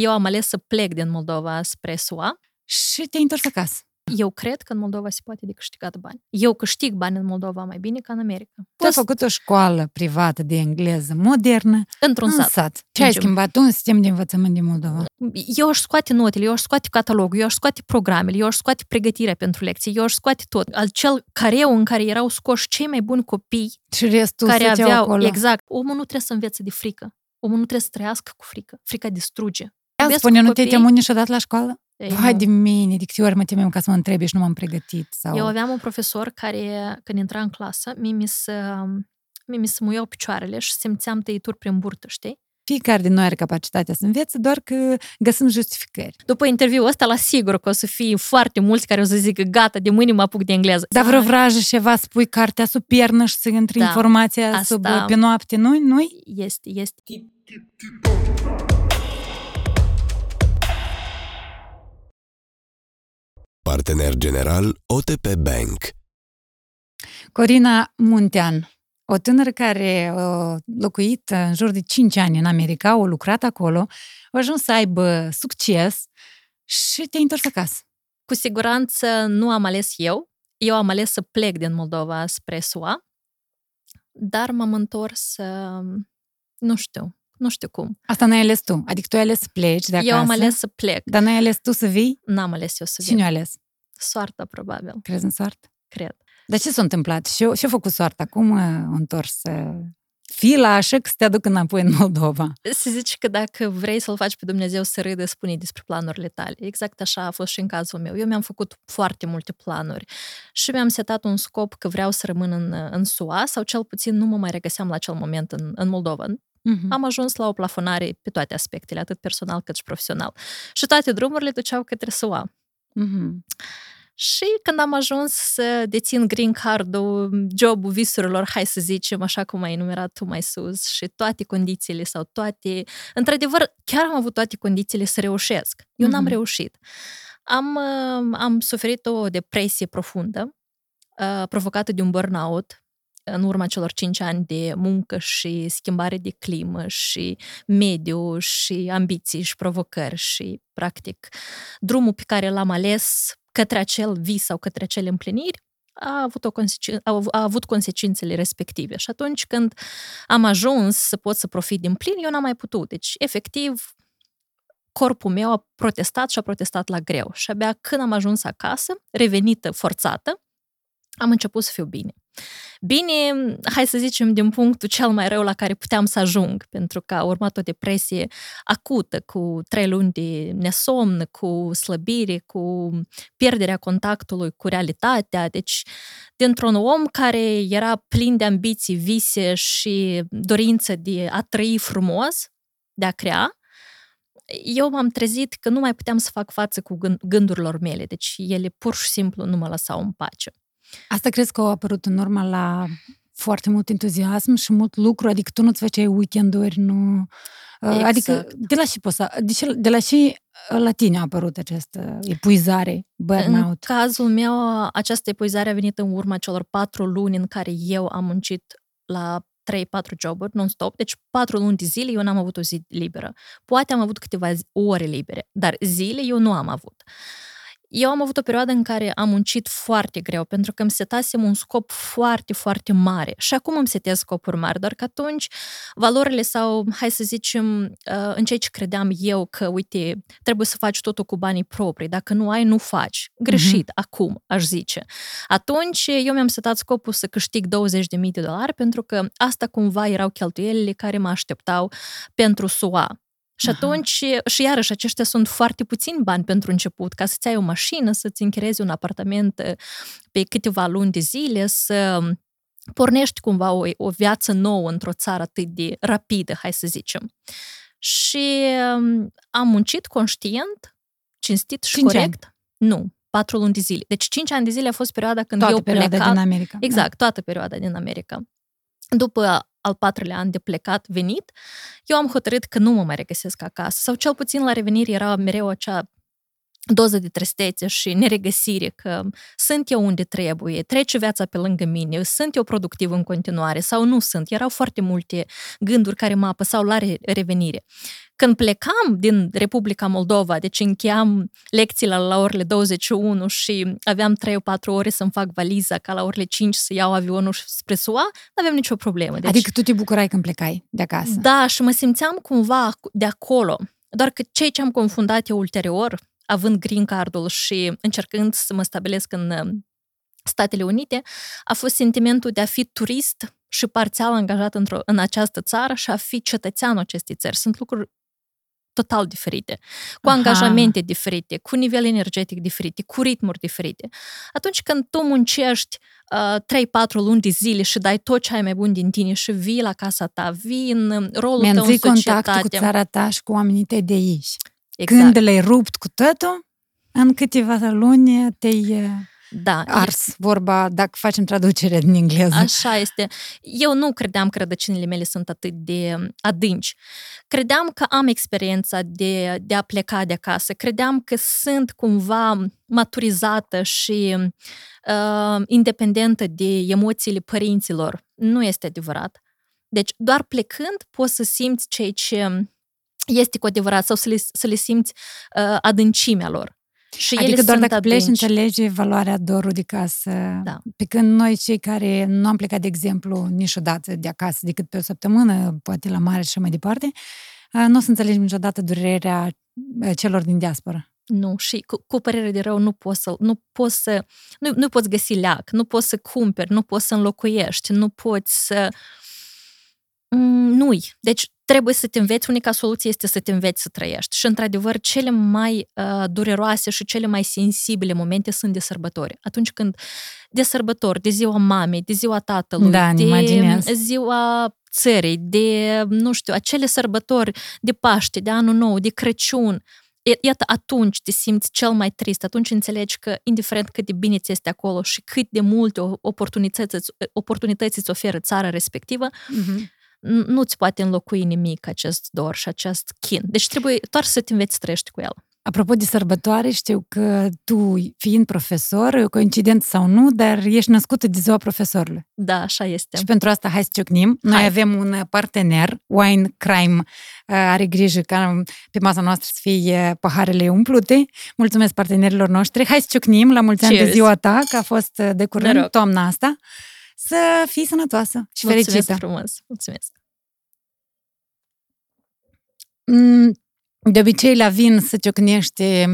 Eu am ales să plec din Moldova spre SUA. Și te-ai întors acasă. Eu cred că în Moldova se poate de câștigat bani. Eu câștig bani în Moldova mai bine ca în America. Tu ai făcut o școală privată de engleză modernă într-un în sat. sat. Ce ai Mergem. schimbat tu în sistem de învățământ din Moldova? Eu aș scoate notele, eu aș scoate catalogul, eu aș scoate programele, eu aș scoate pregătirea pentru lecții, eu aș scoate tot. Al cel careu în care erau scoși cei mai buni copii Și restul care stăteau aveau, acolo. exact, omul nu trebuie să învețe de frică. Omul nu trebuie să trăiască cu frică. Frica distruge. Ia Iubesc spune, nu te-ai copii. temut niciodată la școală? Ei, Vai nu. de mine, de câte ori mă temeam ca să mă întrebi și nu m-am pregătit. Sau... Eu aveam un profesor care, când intra în clasă, mie mi se, mie mi se muiau picioarele și simțeam tăituri prin burtă, știi? Fiecare din noi are capacitatea să învețe, doar că găsim justificări. După interviul ăsta, la sigur că o să fie foarte mulți care o să zică, gata, de mâine mă apuc de engleză. Dar vreo vrajă ceva să pui cartea sub piernă și să intri Da, informația asta- sub pe noapte, nu? nu Este, este. Partener general OTP Bank. Corina Muntean, o tânără care a locuit în jur de 5 ani în America, a lucrat acolo, a ajuns să aibă succes și te-ai întors acasă. Cu siguranță nu am ales eu. Eu am ales să plec din Moldova spre SUA, dar m-am întors, uh, nu știu, nu știu cum. Asta n-ai ales tu, adică tu ai ales să pleci de acasă, Eu am ales să plec. dar n-ai ales tu să vii? N-am ales eu să Cine vin. a ales? Soarta, probabil, Crezi în soartă? cred. Dar ce s-a întâmplat? Și ce-a făcut soarta? Cum a întors uh, fila așa că să te aduc înapoi în Moldova? Se zice că dacă vrei să-L faci pe Dumnezeu să râdă, spune despre planurile tale. Exact așa a fost și în cazul meu. Eu mi-am făcut foarte multe planuri și mi-am setat un scop că vreau să rămân în, în SUA sau cel puțin nu mă mai regăseam la acel moment în, în Moldova. Mm-hmm. Am ajuns la o plafonare pe toate aspectele, atât personal cât și profesional. Și toate drumurile duceau către SUA. Mm-hmm. Și când am ajuns să dețin green card-ul, jobul visurilor, hai să zicem, așa cum ai enumerat tu mai sus, și toate condițiile sau toate... Într-adevăr, chiar am avut toate condițiile să reușesc. Eu n-am Mhm. reușit. Am, uh, am suferit o depresie profundă, uh, provocată de un burnout, în urma celor cinci ani de muncă și schimbare de climă și mediu și ambiții și provocări și, practic, drumul pe care l-am ales către acel vis sau către acele împliniri a avut, o consecin- a, av- a avut consecințele respective. Și atunci când am ajuns să pot să profit din plin, eu n-am mai putut. Deci, efectiv, corpul meu a protestat și a protestat la greu. Și abia când am ajuns acasă, revenită forțată, am început să fiu bine. Bine, hai să zicem, din punctul cel mai rău la care puteam să ajung, pentru că a urmat o depresie acută, cu trei luni de nesomn, cu slăbire, cu pierderea contactului cu realitatea. Deci, dintr-un om care era plin de ambiții, vise și dorință de a trăi frumos, de a crea, eu m-am trezit că nu mai puteam să fac față cu gând- gândurilor mele, deci ele pur și simplu nu mă lăsau în pace. Asta crezi că au apărut în urmă la foarte mult entuziasm și mult lucru? Adică tu nu-ți făceai weekenduri, nu... Exact. Adică de la și posa, de, ce, de la și la tine a apărut această epuizare, În burnout? cazul meu, această epuizare a venit în urma celor patru luni în care eu am muncit la 3-4 joburi non-stop, deci patru luni de zile eu n-am avut o zi liberă. Poate am avut câteva zi- ore libere, dar zile eu nu am avut. Eu am avut o perioadă în care am muncit foarte greu, pentru că îmi setasem un scop foarte, foarte mare. Și acum îmi setez scopuri mari, doar că atunci valorile sau, hai să zicem, uh, în ceea ce credeam eu că, uite, trebuie să faci totul cu banii proprii. Dacă nu ai, nu faci. Greșit, acum, aș zice. Atunci eu mi-am setat scopul să câștig 20.000 de dolari, pentru că asta cumva erau cheltuielile care mă așteptau pentru SUA. Și Aha. atunci, și iarăși, aceștia sunt foarte puțini bani pentru început, ca să-ți ai o mașină, să-ți închirezi un apartament eh, pe câteva luni de zile, să pornești cumva o, o viață nouă într-o țară atât de rapidă, hai să zicem. Și um, am muncit conștient, cinstit și Cinci corect. Nu, patru luni de zile. Deci cinci ani de zile a fost perioada când Toată eu perioada plecam. din America. Exact, toată perioada din America. După al patrulea an de plecat, venit, eu am hotărât că nu mă mai regăsesc acasă. Sau cel puțin la revenire era mereu acea doză de tristețe și neregăsire că sunt eu unde trebuie, trece viața pe lângă mine, sunt eu productiv în continuare sau nu sunt. Erau foarte multe gânduri care mă apăsau la revenire. Când plecam din Republica Moldova, deci încheiam lecțiile la orele 21 și aveam 3-4 ore să-mi fac valiza ca la orele 5 să iau avionul spre SUA, nu aveam nicio problemă. Deci, adică tu te bucurai când plecai de acasă. Da, și mă simțeam cumva de acolo. Doar că ceea ce am confundat eu ulterior, având green cardul și încercând să mă stabilesc în uh, Statele Unite, a fost sentimentul de a fi turist și parțial angajat într-o, în această țară și a fi cetățeanul acestei țări. Sunt lucruri total diferite, cu Aha. angajamente diferite, cu nivel energetic diferite, cu ritmuri diferite. Atunci când tu muncești uh, 3-4 luni de zile și dai tot ce ai mai bun din tine și vii la casa ta, vii în rolul tău în societate. contact cu țara ta și cu oamenii tăi de aici. Exact. Când le-ai rupt cu totul, în câteva luni te-ai da. ars, vorba, dacă facem traducere din engleză. Așa este. Eu nu credeam că rădăcinile mele sunt atât de adânci. Credeam că am experiența de, de a pleca de acasă. Credeam că sunt cumva maturizată și uh, independentă de emoțiile părinților. Nu este adevărat. Deci, doar plecând poți să simți ceea ce este cu adevărat sau să le, să le simți uh, adâncimea lor. Și adică doar dacă pleci înțelegi valoarea dorului de casă. Da. Pe când noi cei care nu am plecat, de exemplu, niciodată de acasă, decât pe o săptămână, poate la mare și mai departe, uh, nu o să înțelegi niciodată durerea uh, celor din diaspora. Nu, și cu, cu părere de rău nu poți să, nu poți să, nu, nu poți găsi leac, nu poți să cumperi, nu poți să înlocuiești, nu poți să... Mm, nu-i. Deci trebuie să te înveți, unica soluție este să te înveți să trăiești. Și, într-adevăr, cele mai uh, dureroase și cele mai sensibile momente sunt de sărbători. Atunci când de sărbători, de ziua mamei, de ziua tatălui, da, de imaginez. ziua țării, de, nu știu, acele sărbători de Paște, de Anul Nou, de Crăciun, Iată, atunci te simți cel mai trist, atunci înțelegi că, indiferent cât de bine ți este acolo și cât de multe oportunități, oportunități îți oferă țara respectivă, mm-hmm nu-ți poate înlocui nimic acest dor și acest chin. Deci trebuie doar să te înveți să trăiești cu el. Apropo de sărbătoare, știu că tu, fiind profesor, coincident sau nu, dar ești născută de ziua profesorului. Da, așa este. Și pentru asta hai să ciocnim. Noi hai. avem un partener, Wine Crime, uh, are grijă ca pe masa noastră să fie paharele umplute. Mulțumesc partenerilor noștri. Hai să ciocnim la mulți ani de ziua ta, că a fost uh, de curând toamna asta să fii sănătoasă și Mulțumesc fericită. frumos! Mulțumesc! Mm, de obicei la vin să ciocnește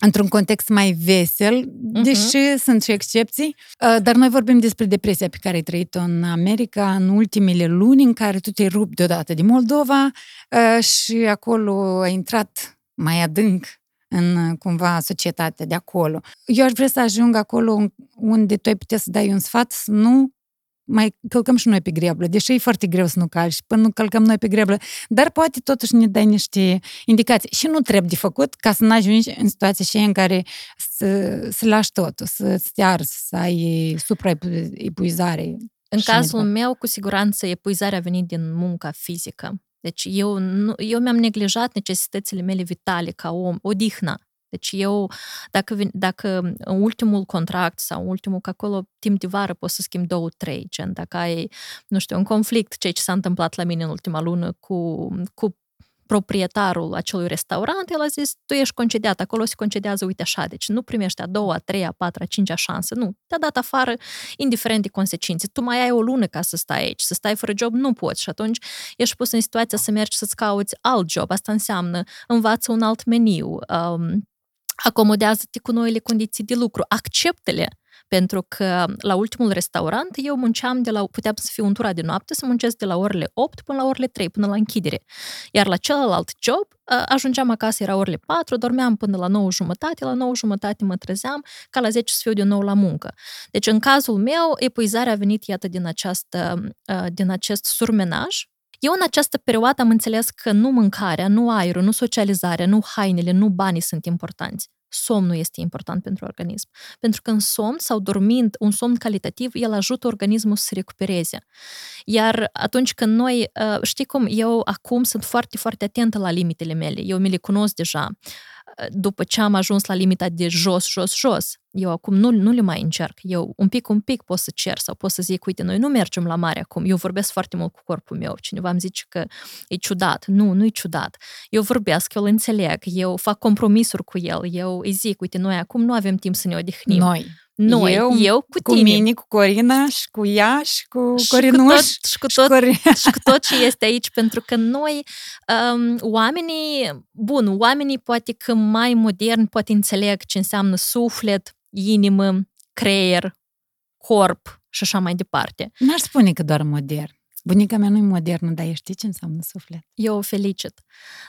într-un context mai vesel, uh-huh. deși sunt și excepții. Uh, dar noi vorbim despre depresia pe care ai trăit-o în America în ultimele luni, în care tu te-ai rupt deodată din Moldova uh, și acolo ai intrat mai adânc în cumva societatea de acolo. Eu aș vrea să ajung acolo unde tu ai putea să dai un sfat să nu mai călcăm și noi pe greblă, deși e foarte greu să nu calci, până nu călcăm noi pe greblă, dar poate totuși ne dai niște indicații. Și nu trebuie de făcut ca să nu ajungi în situația și în care să, să lași totul, să te arzi, să ai supraepuizare. În cazul meu, cu siguranță, epuizarea a venit din munca fizică. Deci eu, nu, eu mi-am neglijat necesitățile mele vitale ca om, odihna. Deci eu, dacă, dacă în ultimul contract sau ultimul, că acolo timp de vară poți să schimbi două, trei, gen dacă ai, nu știu, un conflict, ceea ce s-a întâmplat la mine în ultima lună cu, cu proprietarul acelui restaurant, el a zis, tu ești concediat, acolo se concedează, uite așa, deci nu primești a doua, a treia, a patra, a cincea șansă, nu, te-a dat afară, indiferent de consecințe. Tu mai ai o lună ca să stai aici, să stai fără job, nu poți și atunci ești pus în situația să mergi să-ți cauți alt job, asta înseamnă învață un alt meniu, um, acomodează-te cu noile condiții de lucru, acceptă-le. Pentru că la ultimul restaurant eu munceam de la, puteam să fiu un tura de noapte, să muncesc de la orele 8 până la orele 3, până la închidere. Iar la celălalt job, ajungeam acasă, era orele 4, dormeam până la 9 jumătate, la 9 jumătate mă trezeam, ca la 10 să fiu din nou la muncă. Deci în cazul meu, epuizarea a venit, iată, din, această, din acest surmenaj, eu în această perioadă am înțeles că nu mâncarea, nu aerul, nu socializarea, nu hainele, nu banii sunt importanți. Somnul este important pentru organism. Pentru că în somn sau dormind un somn calitativ, el ajută organismul să se recupereze. Iar atunci când noi, uh, știi cum, eu acum sunt foarte, foarte atentă la limitele mele, eu mi le cunosc deja. După ce am ajuns la limita de jos, jos, jos, eu acum nu, nu le mai încerc. Eu un pic, un pic pot să cer sau pot să zic, uite, noi nu mergem la mare acum. Eu vorbesc foarte mult cu corpul meu. Cineva îmi zice că e ciudat. Nu, nu e ciudat. Eu vorbesc, eu îl înțeleg, eu fac compromisuri cu el, eu îi zic, uite, noi acum nu avem timp să ne odihnim. Noi. Noi, eu, eu cu, cu tine. mine, cu Corina și cu ea și cu și Corinuș. cu tot, și cu tot, Cori- și cu tot ce este aici, pentru că noi, um, oamenii, bun, oamenii poate că mai moderni poate înțeleg ce înseamnă suflet, inimă, creier, corp și așa mai departe. N-aș spune că doar modern. Bunica mea nu e modernă, dar ea știe ce înseamnă suflet. Eu o felicit.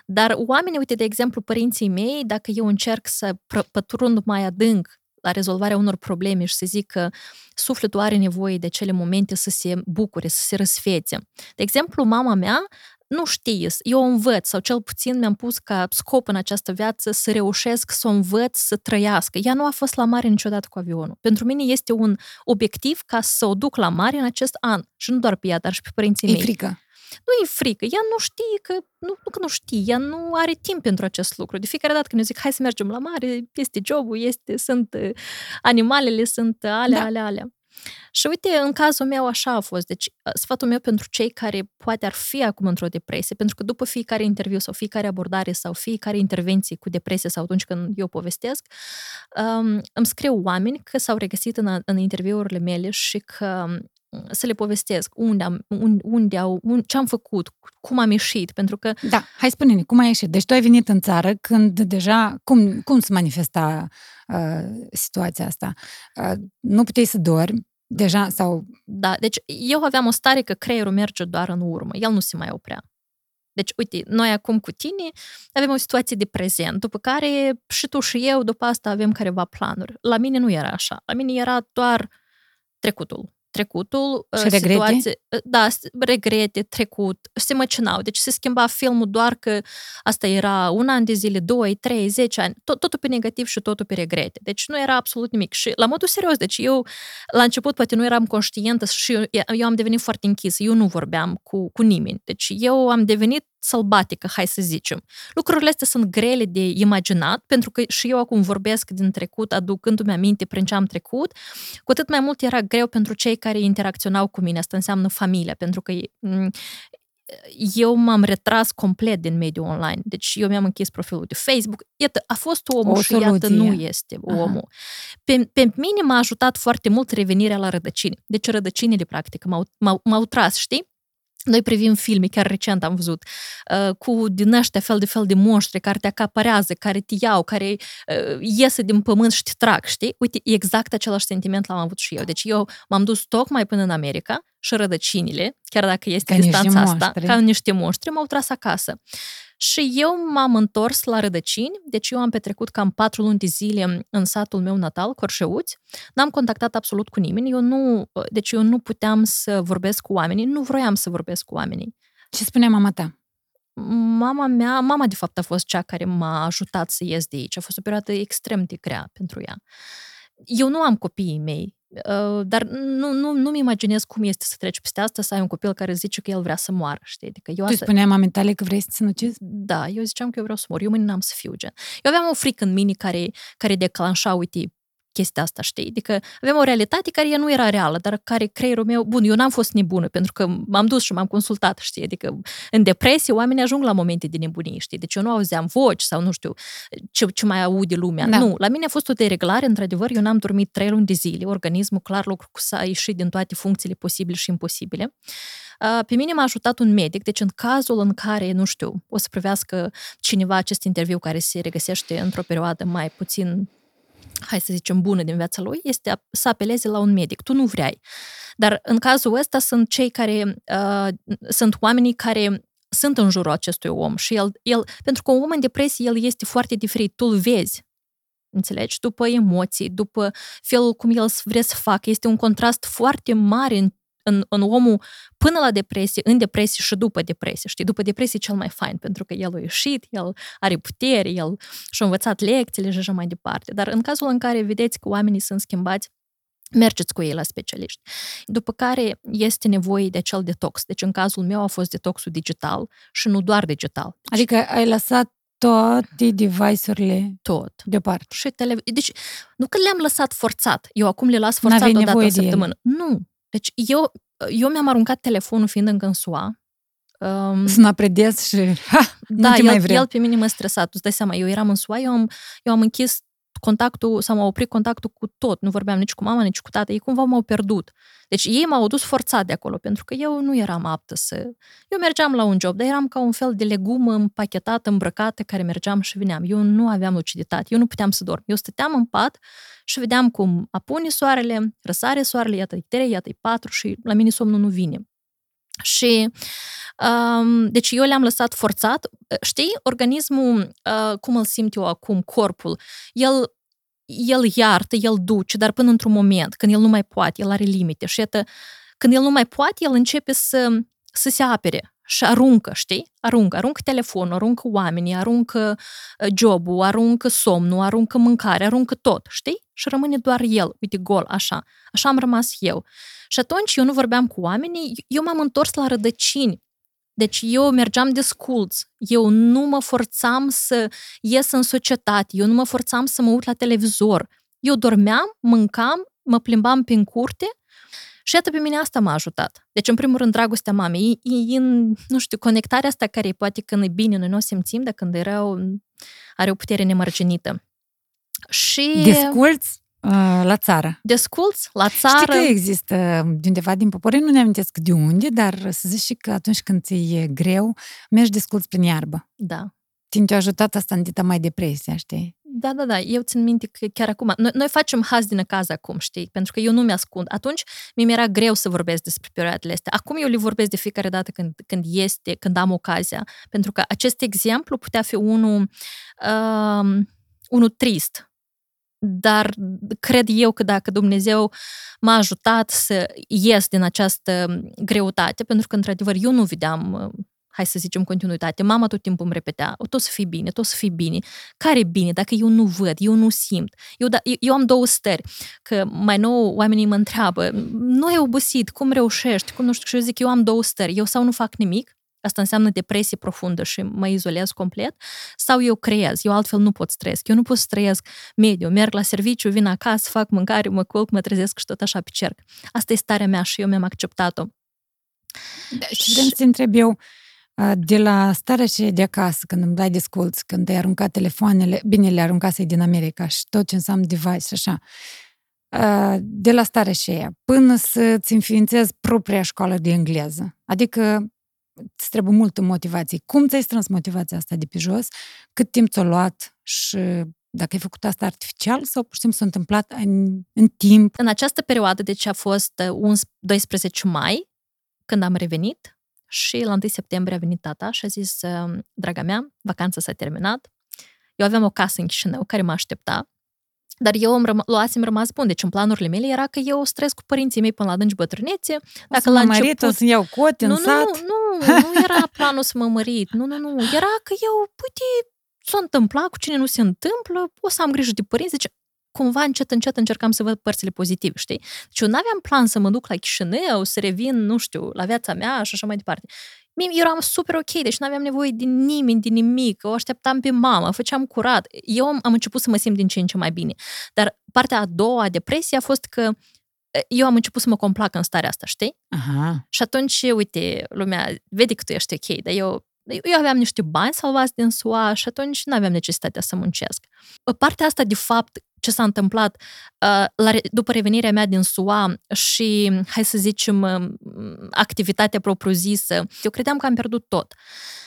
Dar oamenii, uite, de exemplu, părinții mei, dacă eu încerc să pră- pătrund mai adânc la rezolvarea unor probleme și să zic că sufletul are nevoie de acele momente să se bucure, să se răsfețe. De exemplu, mama mea nu știe, eu o învăț, sau cel puțin mi-am pus ca scop în această viață să reușesc să o învăț să trăiască. Ea nu a fost la mare niciodată cu avionul. Pentru mine este un obiectiv ca să o duc la mare în acest an. Și nu doar pe ea, dar și pe părinții E mei. frică. Nu e frică, ea nu știe că, nu, nu că nu știe, ea nu are timp pentru acest lucru. De fiecare dată când eu zic, hai să mergem la mare, este jobul, este, sunt uh, animalele, sunt alea, Da. da. alea, alea. Și uite, în cazul meu așa a fost. Deci, uh, sfatul meu pentru cei care poate ar fi acum într-o depresie, pentru că după fiecare interviu sau fiecare abordare sau fiecare intervenție cu depresie sau atunci când eu povestesc, um, îmi scriu oameni că s-au regăsit în, în interviurile mele și că um, să le povestesc unde am, unde, unde au, unde, ce am făcut, cum am ieșit, pentru că Da, hai spune-ne, cum ai ieșit? Deci tu ai venit în țară când deja, cum, cum se manifesta uh, situația asta? Uh, nu puteai să dormi, deja, sau Da, deci eu aveam o stare că creierul merge doar în urmă, el nu se mai oprea. Deci, uite, noi acum cu tine avem o situație de prezent, după care și tu și eu, după asta avem careva planuri. La mine nu era așa. La mine era doar trecutul. Trecutul, Și uh, regrete? situație, uh, da, s- regrete, trecut, se măcinau. Deci se schimba filmul doar că asta era un an de zile, doi, trei, zece ani, tot, totul pe negativ și totul pe regrete. Deci nu era absolut nimic. Și la modul serios, deci eu la început poate nu eram conștientă și eu, eu am devenit foarte închisă, eu nu vorbeam cu, cu nimeni. Deci eu am devenit sălbatică, hai să zicem. Lucrurile astea sunt grele de imaginat, pentru că și eu acum vorbesc din trecut, aducându-mi aminte prin ce am trecut, cu atât mai mult era greu pentru cei care interacționau cu mine, asta înseamnă familia, pentru că m, eu m-am retras complet din mediul online. Deci eu mi-am închis profilul de Facebook. Iată, a fost omul O și iată, soluție. nu este Aha. omul. Pe, pe mine m-a ajutat foarte mult revenirea la rădăcini. Deci rădăcinile, practic, m-au, m-au, m-au tras, știi? Noi privim filme, chiar recent am văzut, uh, cu din ăștia fel de fel de monștri care te acaparează, care te iau, care uh, iese din pământ și te trag, știi? Uite, exact același sentiment l-am avut și eu. Deci eu m-am dus tocmai până în America și rădăcinile, chiar dacă este Ca niște distanța asta, monștri. ca niște monștri, m-au tras acasă. Și eu m-am întors la rădăcini, deci eu am petrecut cam patru luni de zile în satul meu natal, Corșeuți. N-am contactat absolut cu nimeni, eu nu, deci eu nu puteam să vorbesc cu oamenii, nu vroiam să vorbesc cu oamenii. ce spunea mama ta? Mama mea, mama de fapt a fost cea care m-a ajutat să ies de aici. A fost o perioadă extrem de grea pentru ea. Eu nu am copiii mei, uh, dar nu, nu, nu-mi imaginez cum este să treci peste asta, să ai un copil care zice că el vrea să moară, știi? Adică eu Tu asta, spuneai mamei tale că vrei să te sinucizi? da, eu ziceam că eu vreau să mor, eu mâine n-am să fiu gen. Eu aveam o frică în mine care, care declanșa, uite, chestia asta, știi? Adică aveam o realitate care ea nu era reală, dar care creierul meu, bun, eu n-am fost nebună, pentru că m-am dus și m-am consultat, știi? Adică în depresie oamenii ajung la momente de nebunie, știi? Deci eu nu auzeam voci sau nu știu ce, ce mai aude lumea. Da. Nu, la mine a fost o dereglare, într-adevăr, eu n-am dormit trei luni de zile, organismul clar lucru cu s-a ieșit din toate funcțiile posibile și imposibile. Uh, Pe mine m-a ajutat un medic, deci în cazul în care, nu știu, o să privească cineva acest interviu care se regăsește într-o perioadă mai puțin hai să zicem, bună din viața lui, este a- să apeleze la un medic. Tu nu vrei. Dar în cazul ăsta sunt cei care, uh, sunt oamenii care sunt în jurul acestui om și el, el, pentru că un om în depresie, el este foarte diferit, tu îl vezi, înțelegi, după emoții, după felul cum el vrea să facă, este un contrast foarte mare în în, în omul până la depresie, în depresie și după depresie. Știi, după depresie e cel mai fain, pentru că el a ieșit, el are putere, el și-a învățat lecțiile și așa mai departe. Dar în cazul în care vedeți că oamenii sunt schimbați, mergeți cu ei la specialiști. După care este nevoie de acel detox. Deci în cazul meu a fost detoxul digital și nu doar digital. Adică ai lăsat toate device-urile tot. deoparte. Și tele... Deci, nu că le-am lăsat forțat. Eu acum le las forțat N-aveai o dată nevoie în de ele. săptămână. Nu. Deci, eu, eu mi-am aruncat telefonul fiind încă în SUA. Um, Suna predes și ha, da, nu te el, mai vreau. el pe mine mă stresa. Tu îți dai seama, eu eram în SUA, eu am, eu am închis contactul, sau m-au oprit contactul cu tot. Nu vorbeam nici cu mama, nici cu tata. Ei cumva m-au pierdut. Deci ei m-au dus forțat de acolo, pentru că eu nu eram aptă să... Eu mergeam la un job, dar eram ca un fel de legumă împachetată, îmbrăcată, care mergeam și veneam. Eu nu aveam luciditate, eu nu puteam să dorm. Eu stăteam în pat și vedeam cum apune soarele, răsare soarele, iată-i trei, iată-i patru și la mine somnul nu vine. Și um, deci eu le-am lăsat forțat. Știi, organismul, uh, cum îl simt eu acum, corpul, el el iartă, el duce, dar până într-un moment, când el nu mai poate, el are limite. Și iată, când el nu mai poate, el începe să, să se apere și aruncă, știi? Aruncă, aruncă telefonul, aruncă oamenii, aruncă uh, jobul, aruncă somnul, aruncă mâncare, aruncă tot, știi? Și rămâne doar el, uite, gol, așa. Așa am rămas eu. Și atunci eu nu vorbeam cu oamenii, eu m-am întors la rădăcini. Deci eu mergeam de sculț, eu nu mă forțam să ies în societate, eu nu mă forțam să mă uit la televizor. Eu dormeam, mâncam, mă plimbam prin curte și iată pe mine asta m-a ajutat. Deci, în primul rând, dragostea mamei, e, e în, nu știu, conectarea asta care poate când e bine, noi nu o simțim, dar când e rău, are o putere nemărginită. Și Desculți uh, la țară. desculți la țară. Știi că există de undeva din popor, nu ne amintesc de unde, dar să zici și că atunci când ți-e greu, mergi desculți prin iarbă. Da. Tine te-a ajutat asta în dita mai depresia, știi? Da, da, da. Eu țin minte că chiar acum... Noi, noi facem haz din caz acum, știi? Pentru că eu nu mi-ascund. Atunci mi era greu să vorbesc despre perioadele astea. Acum eu le vorbesc de fiecare dată când, când este, când am ocazia. Pentru că acest exemplu putea fi unul, uh, unul trist. Dar cred eu că dacă Dumnezeu m-a ajutat să ies din această greutate, pentru că, într-adevăr, eu nu vedeam uh, hai să zicem, continuitate. Mama tot timpul îmi repetea, tot să fii bine, tot să fii bine. Care e bine dacă eu nu văd, eu nu simt? Eu, da, eu, eu am două stări, că mai nou oamenii mă întreabă, nu ai obosit, cum reușești, cum nu știu, și eu zic, eu am două stări, eu sau nu fac nimic, asta înseamnă depresie profundă și mă izolez complet, sau eu creez, eu altfel nu pot să trăiesc, eu nu pot să trăiesc mediu, merg la serviciu, vin acasă, fac mâncare, mă culc, mă trezesc și tot așa pe cerc. Asta e starea mea și eu mi-am acceptat-o. Da, și vrem să te întreb eu, de la starea și de acasă, când îmi dai disculți, când ai aruncat telefoanele, bine, le aruncasei din America și tot ce înseamnă device și așa, de la starea și aia, până să-ți înființezi propria școală de engleză. Adică îți trebuie multă motivație. Cum ți-ai strâns motivația asta de pe jos? Cât timp ți-a luat? Și dacă ai făcut asta artificial sau pur și simplu s-a întâmplat în, în timp? În această perioadă, deci a fost 12 mai, când am revenit, și la 1 septembrie a venit tata și a zis, draga mea, vacanța s-a terminat, eu aveam o casă în Chișinău care mă aștepta, dar eu îmi răm- luasem rămas bun. Deci în planurile mele era că eu străiesc cu părinții mei până la adânci bătrânețe. Dacă la început... o să iau cote nu, în sat. Nu, nu, nu era planul să mă mărit. Nu, nu, nu. Era că eu, uite, s-a întâmplat cu cine nu se întâmplă, o să am grijă de părinți. Deci cumva încet, încet încercam să văd părțile pozitive, știi? Deci eu n-aveam plan să mă duc la Chișinău, să revin, nu știu, la viața mea și așa mai departe. Mie eu eram super ok, deci nu aveam nevoie de nimeni, de nimic, o așteptam pe mama, făceam curat. Eu am început să mă simt din ce în ce mai bine. Dar partea a doua a depresiei a fost că eu am început să mă complac în starea asta, știi? Aha. Și atunci, uite, lumea vede că tu ești ok, dar eu eu aveam niște bani salvați din SUA și atunci nu aveam necesitatea să muncesc. Partea asta, de fapt, ce s-a întâmplat uh, la, după revenirea mea din SUA și, hai să zicem, activitatea propriu-zisă, eu credeam că am pierdut tot.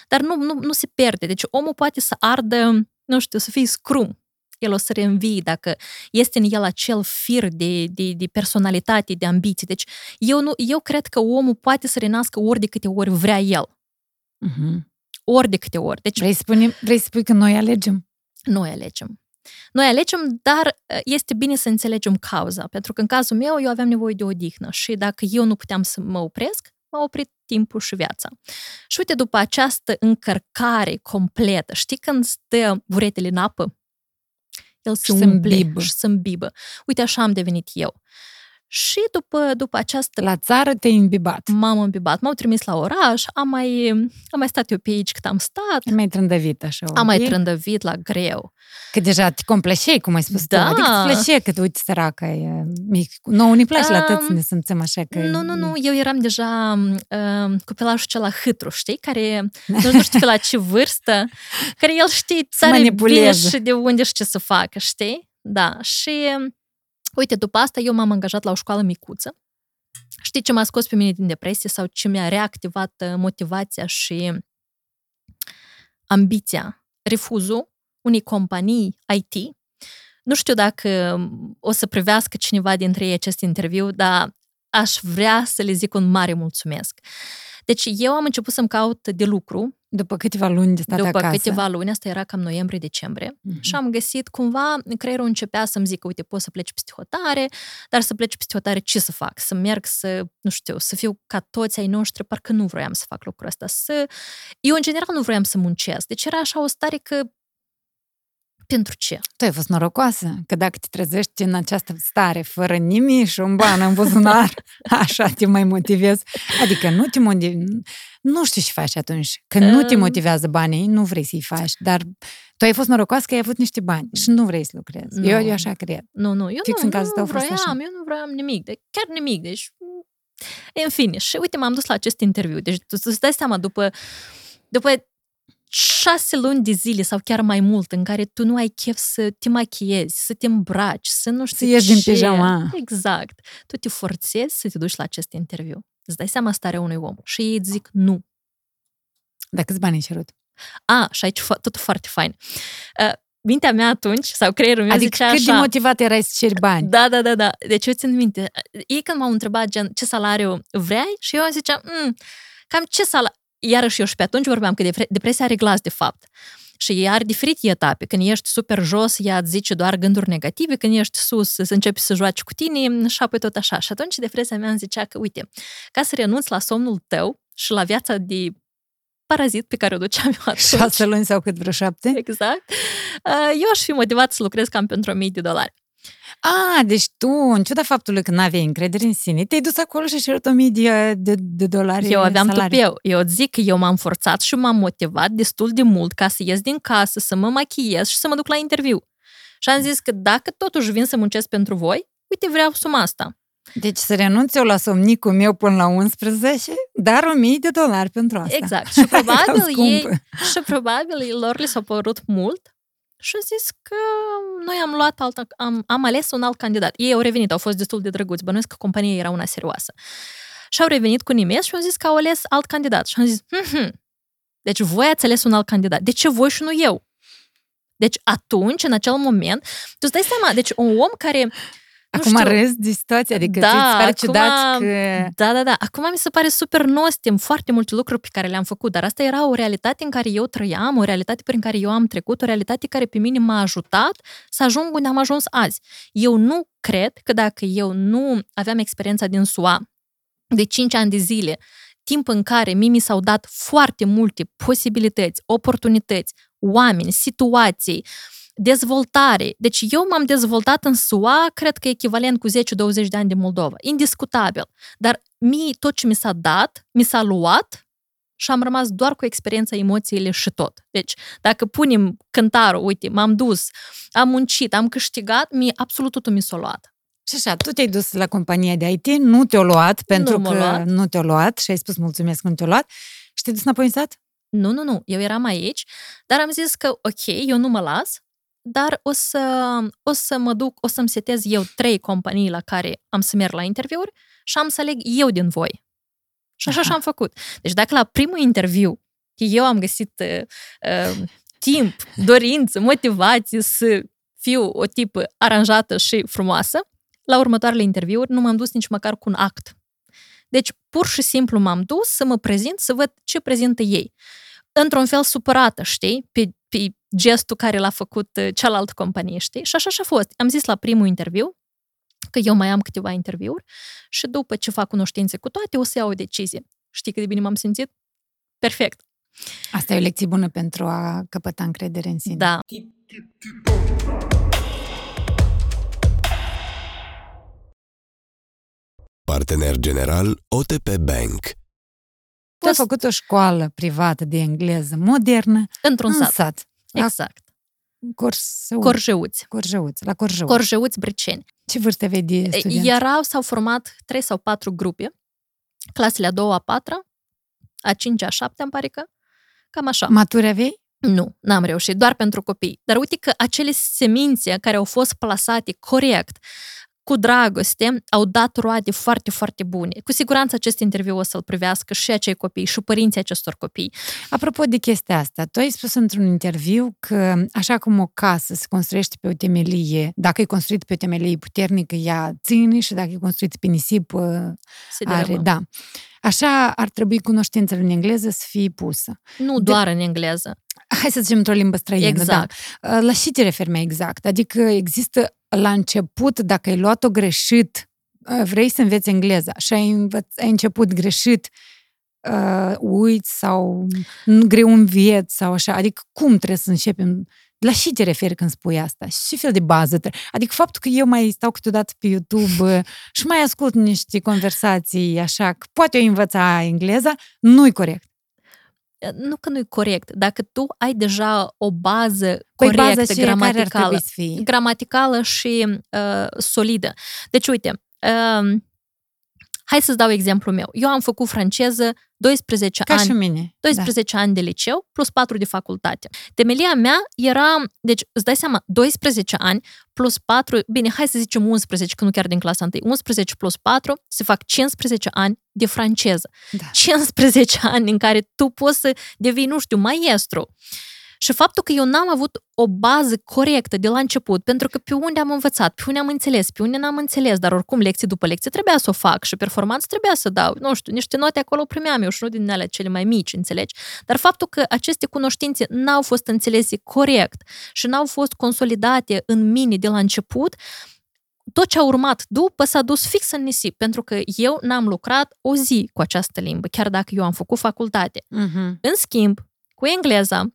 Dar nu, nu, nu se pierde. Deci omul poate să ardă, nu știu, să fie scrum. El o să reînvii dacă este în el acel fir de, de, de personalitate, de ambiții. Deci eu, nu, eu cred că omul poate să renască ori de câte ori vrea el. Uh-huh. Ori de câte ori. Deci, vrei, să spune, vrei să spui că noi alegem? Noi alegem. Noi alegem, dar este bine să înțelegem cauza, pentru că în cazul meu eu aveam nevoie de odihnă și dacă eu nu puteam să mă opresc, m-a oprit timpul și viața. Și uite, după această încărcare completă, știi când stă buretele în apă? El se umple și se îmbibă. Uite, așa am devenit eu. Și după, după această... La țară te-ai imbibat. M-am îmbibat, m-au trimis la oraș, am mai, am mai stat eu pe aici cât am stat. Ai mai trândăvit așa. Am mai trândăvit la greu. Că deja te complășeai, cum ai spus Da. tu. Adică îți plăcea că, uite, săraca e mic. Nouă ne place la tăți să Um, ne simțim așa că... Nu, nu, nu, eu eram deja uh, copilașul cela hâtru, știi, care nu, nu știu pe la ce vârstă, care el știe tare bine manipuleze. și de unde și ce să facă, știi? Da, și uite, după asta eu m-am angajat la o școală micuță. Știi ce m-a scos pe mine din depresie sau ce mi-a reactivat uh, motivația și ambiția? Refuzul unei companii IT. Nu știu dacă o să privească cineva dintre ei acest interviu, dar aș vrea să le zic un mare mulțumesc. Deci eu am început să-mi caut de lucru După câteva luni de stat după acasă. câteva luni, asta era cam noiembrie-decembrie, Mhm. și am găsit cumva, creierul începea să-mi zică, uite, poți să pleci peste hotare, dar să pleci peste hotare ce să fac? Să merg să, nu știu, să fiu ca toți ai noștri, parcă nu vroiam să fac lucrul ăsta. Să... Eu, în general, nu vroiam să muncesc. Deci era așa o stare că pentru ce? Tu ai fost norocoasă, că dacă te trezești în această stare, fără nimic și un ban în buzunar, așa te mai motivezi. Adică nu te motivezi, nu știu ce faci atunci. Când nu te Um. motivează banii, nu vrei să-i faci, dar tu ai fost norocoasă că ai avut niște bani și nu vrei să lucrezi. Eu, Nu. eu așa cred. Nu, nu, eu Fix nu, în cazul nu tău a fost vroiam, așa. eu nu vroiam nimic, de, chiar nimic, deci... În fine, și uite, m-am dus la acest interviu. Deci, tu îți dai seama, după, după șase luni de zile sau chiar mai mult în care tu nu ai chef să te machiezi, să te îmbraci, să nu știu Să ieși din ce. pijama. Exact. Tu te forțezi să te duci la acest interviu. Îți dai seama starea unui om. Și ei îți zic nu. Dar câți bani ai cerut? A, și aici fo- tot foarte fain. Uh, mintea mea atunci, sau creierul meu Adică zicea cât așa... de motivat erai să ceri bani? Da, da, da, da. Deci eu țin minte. Ei când m-au întrebat gen, ce salariu vrei? Și eu ziceam, mm, cam ce salariu... Iarăși eu și pe atunci vorbeam că depre- depresia are glas de fapt. Și ea are diferite etape. Când ești super jos, ea îți zice doar gânduri negative, când ești sus, să începi să joace cu tine și apoi tot așa. Și atunci depresia mea îmi zicea că, uite, ca să renunți la somnul tău și la viața de parazit pe care o duceam eu atunci. Șase luni sau cât vreo șapte? Exact. Uh, Eu aș fi motivat să lucrez cam pentru 1000 de dolari. A, deci tu, în ciuda faptului că n-aveai încredere în sine, te-ai dus acolo și ai cerut 1000 de, de, de dolari Eu aveam salariu. tupeu. Eu îți zic că eu m-am forțat și m-am motivat destul de mult ca să ies din casă, să mă machiez și să mă duc la interviu. Și am zis că dacă totuși vin să muncesc pentru voi, uite, vreau suma asta. Deci să renunț eu la somnicul meu până la 11, dar 1000 de dolari pentru asta. Exact. Și probabil Scumpă. ei, și probabil lor li s-a părut mult și au zis că noi am luat alt, am, am ales un alt candidat. Ei au revenit, au fost destul de drăguți, bănuiesc că compania era una serioasă. Și au revenit cu nimeni și au zis că au ales alt candidat. Și am zis, hm, deci voi ați ales un alt candidat. De ce voi și nu eu? Deci atunci, în acel moment, tu îți dai seama, deci un om care nu Acum știu. râzi de situație, adică Da, ți se pare acum- ciudat că... Da, da, da. Acum mi se pare super nostim foarte multe lucruri pe care le-am făcut, dar asta era o realitate în care eu trăiam, o realitate prin care eu am trecut, o realitate care pe mine m-a ajutat să ajung unde am ajuns azi. Eu nu cred că dacă eu nu aveam experiența din SUA de 5 ani de zile, timp în care mie mi s-au dat foarte multe posibilități, oportunități, oameni, situații, dezvoltare. Deci eu m-am dezvoltat în SUA, cred că echivalent cu 10-20 de ani de Moldova. Indiscutabil. Dar mie tot ce mi s-a dat, mi s-a luat și am rămas doar cu experiența, emoțiile și tot. Deci, dacă punem cântarul, uite, m-am dus, am muncit, am câștigat, mie absolut totul mi s-a luat. Și așa, tu te-ai dus la compania de IT, nu te-o luat, pentru m-a că luat. nu te-o luat și ai spus mulțumesc că nu te-o luat și te-ai dus înapoi în sat? Nu, nu, nu, eu eram aici, dar am zis că, ok, eu nu mă las, dar o să, o să mă duc, o să-mi setez eu trei companii la care am să merg la interviuri și am să aleg eu din voi. Și așa Aha. și-am făcut. Deci dacă la primul interviu eu am găsit uh, uh, timp, dorință, motivație să fiu o tipă aranjată și frumoasă, la următoarele interviuri nu m-am dus nici măcar cu un act. Deci, pur și simplu m-am dus să mă prezint, să văd ce prezintă ei. Într-un fel supărată, știi, pe, pe gestul care l-a făcut uh, cealaltă companie, știi? Și așa și-a fost. Am zis la primul interviu că eu mai am câteva interviuri și după ce fac cunoștințe cu toate, o să iau o decizie. Știi cât de bine m-am simțit? Perfect. Asta e o lecție bună pentru a căpăta încredere în sine. Da. Partener general OTP Bank. Tu ai făcut o școală privată de engleză modernă Într-un în sat. sat. La Exact. Corsău, Corjeuți. Corjeuți, la Corjeu. Corjeuți Briceni. Ce vârstă aveai de studenți? Erau, s-au format trei sau patru grupe, clasele a doua, a patra, a cincea, a șaptea, îmi pare că, cam așa. Maturi aveai? Nu, n-am reușit, doar pentru copii. Dar uite că acele semințe care au fost plasate corect, cu dragoste, au dat roade foarte, foarte bune. Cu siguranță acest interviu o să-l privească și acei copii și părinții acestor copii. Apropo de chestia asta, tu ai spus într-un interviu că așa cum o casă se construiește pe o temelie, dacă e construit pe o temelie puternică, ea ține și dacă e construit pe nisip, Se are, dărâmă. da. Așa ar trebui cunoștințele în engleză să fie pusă. Nu doar în engleză. Hai să zicem într-o limbă străină, Exact. da. La ce te referi mai exact? Adică există la început, dacă ai luat-o greșit, vrei să înveți engleza și ai, învăț- ai început greșit, uh, uiți sau greu înveți sau așa, adică cum trebuie să începem? La ce te referi când spui asta? Și ce fel de bază trebuie? Adică faptul că eu mai stau câteodată pe YouTube uh, și mai ascult niște conversații așa, că poate eu învăța engleza, nu-i corect. Nu că nu e corect. Dacă tu ai deja o bază Păi corectă, baza și care ar gramaticală, trebui să fie? gramaticală și uh, solidă. Deci, uite, uh, hai să-ți dau exemplu meu. Eu am făcut franceză 12 Ca ani. și mine. 12 ani de liceu plus 4 de facultate. Temelia mea era, deci îți dai seama, 12 ani plus 4, bine, hai să zicem 11, că nu chiar din clasa 1, 11 plus 4 se fac 15 ani de franceză. Da. 15 ani în care tu poți să devii, nu știu, maestru. Și faptul că eu n-am avut o bază corectă de la început, pentru că pe unde am învățat, pe unde am înțeles, pe unde n-am înțeles, dar oricum lecție după lecție trebuia să o fac și performanță trebuia să dau. Nu știu, niște note acolo primeam eu și nu din alea cele mai mici, înțelegi? Dar faptul că aceste cunoștințe n-au fost înțelese corect și n-au fost consolidate în mine de la început, tot ce a urmat după s-a dus fix în nisip, pentru că eu n-am lucrat o zi cu această limbă, chiar dacă eu am făcut facultate. Mhm. În schimb, cu engleza,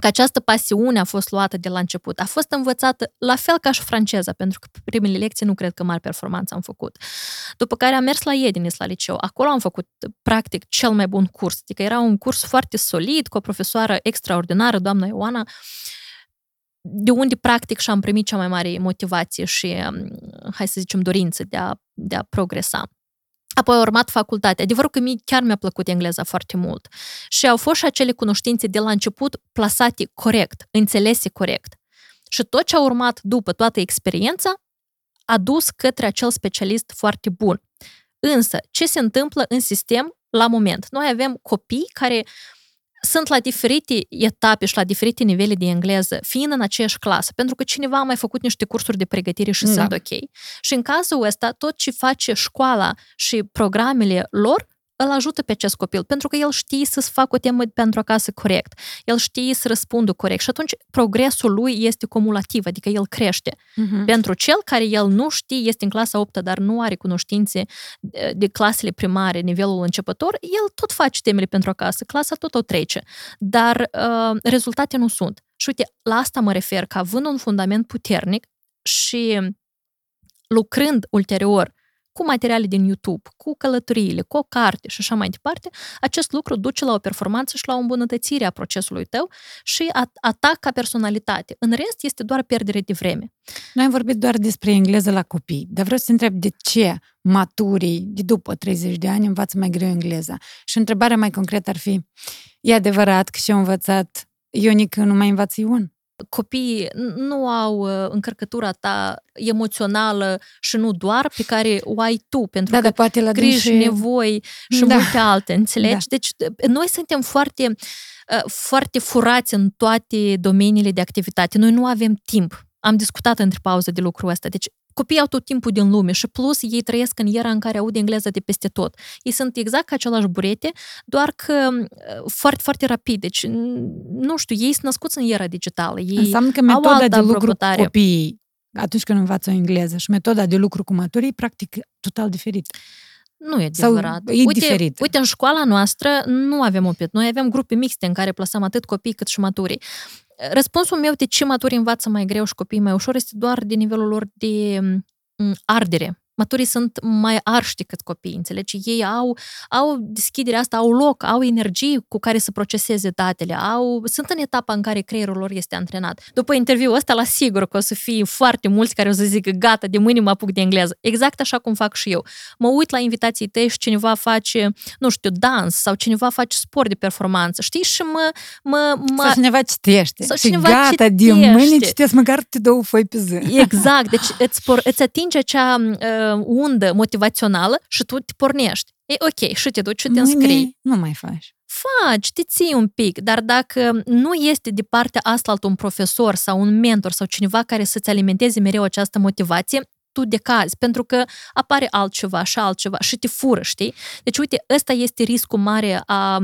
că această pasiune a fost luată de la început, a fost învățată la fel ca și franceza, pentru că pe primele lecții nu cred că mari performanță am făcut. După care am mers la Edinis, la liceu. Acolo am făcut, practic, cel mai bun curs. Adică era un curs foarte solid, cu o profesoară extraordinară, doamna Ioana, de unde, practic, și-am primit cea mai mare motivație și, hai să zicem, dorință de a, de a progresa. Apoi a urmat facultatea. Adevărul că mie chiar mi-a plăcut engleza foarte mult. Și au fost și acele cunoștințe de la început plasate corect, înțelese corect. Și tot ce a urmat după toată experiența a dus către acel specialist foarte bun. Însă, ce se întâmplă în sistem la moment? Noi avem copii care sunt la diferite etape și la diferite nivele de engleză, fiind în aceeași clasă, pentru că cineva a mai făcut niște cursuri de pregătire și Da. sunt ok. Și în cazul ăsta, tot ce face școala și programele lor îl ajută pe acest copil, pentru că el știe să-ți facă o temă pentru acasă corect, el știe să răspundă corect și atunci progresul lui este cumulativ, adică el crește. Mhm. Pentru cel care el nu știe, este în clasa 8 dar nu are cunoștințe de- de clasele primare, nivelul începător, el tot face temele pentru acasă, clasa tot o trece, dar uh, rezultate nu sunt. Și uite, la asta mă refer, că având un fundament puternic și lucrând ulterior cu materiale din YouTube, cu călătoriile, cu o carte și așa mai departe, acest lucru duce la o performanță și la o îmbunătățire a procesului tău și a, a ta ca personalitate. În rest, este doar pierdere de vreme. Noi am vorbit doar despre engleză la copii, dar vreau să te întreb de ce maturii de după 30 de ani învață mai greu engleza. Și întrebarea mai concretă ar fi, e adevărat că și-au învățat Ionică nu mai învață Ion? Copiii nu au uh, încărcătura ta emoțională și nu doar pe care o ai tu, pentru Da, că dar poate la griji, dânsii- nevoi și Da. multe alte, înțelegi? Da. Deci noi suntem foarte, uh, foarte furați în toate domeniile de activitate. Noi nu avem timp. Am discutat între pauză de lucrul ăsta. Deci copiii au tot timpul din lume și plus ei trăiesc în era în care aud engleza de peste tot. Ei sunt exact ca același burete, doar că uh, foarte, foarte rapid. Deci, n- nu știu, ei sunt născuți în era digitală. Ei Înseamnă că au metoda altă de lucru cu aprobare. copiii atunci când învață o engleză și metoda de lucru cu maturii e practic total diferit. Nu e Sau adevărat. e uite, diferit? Uite, în școala noastră nu avem opet. Noi avem grupe mixte în care plasăm atât copii cât și maturii. Răspunsul meu de ce maturii învață mai greu și copiii mai ușor este doar de nivelul lor de m, ardere. Maturii sunt mai arși decât copiii, înțelegi? Ei au, au deschiderea asta, au loc, au energie cu care să proceseze datele, au, sunt în etapa în care creierul lor este antrenat. După interviul ăsta, la sigur că o să fie foarte mulți care o să zică, gata, de mâine mă apuc de engleză. Exact așa cum fac și eu. Mă uit la invitații tăi și cineva face, nu știu, dans sau cineva face sport de performanță, știi? Și mă... mă, mă sau cineva citește. Sau și cineva gata, citește. de mâine citesc măcar te două foi pe zi. Exact, deci îți, por, îți atinge acea uh, undă motivațională și tu te pornești. E ok, și te duci și te înscrii. Nu mai faci. Faci, te ții un pic, dar dacă nu este de partea asta un profesor sau un mentor sau cineva care să-ți alimenteze mereu această motivație, tu decazi, pentru că apare altceva și altceva și te fură, știi? Deci, uite, ăsta este riscul mare a a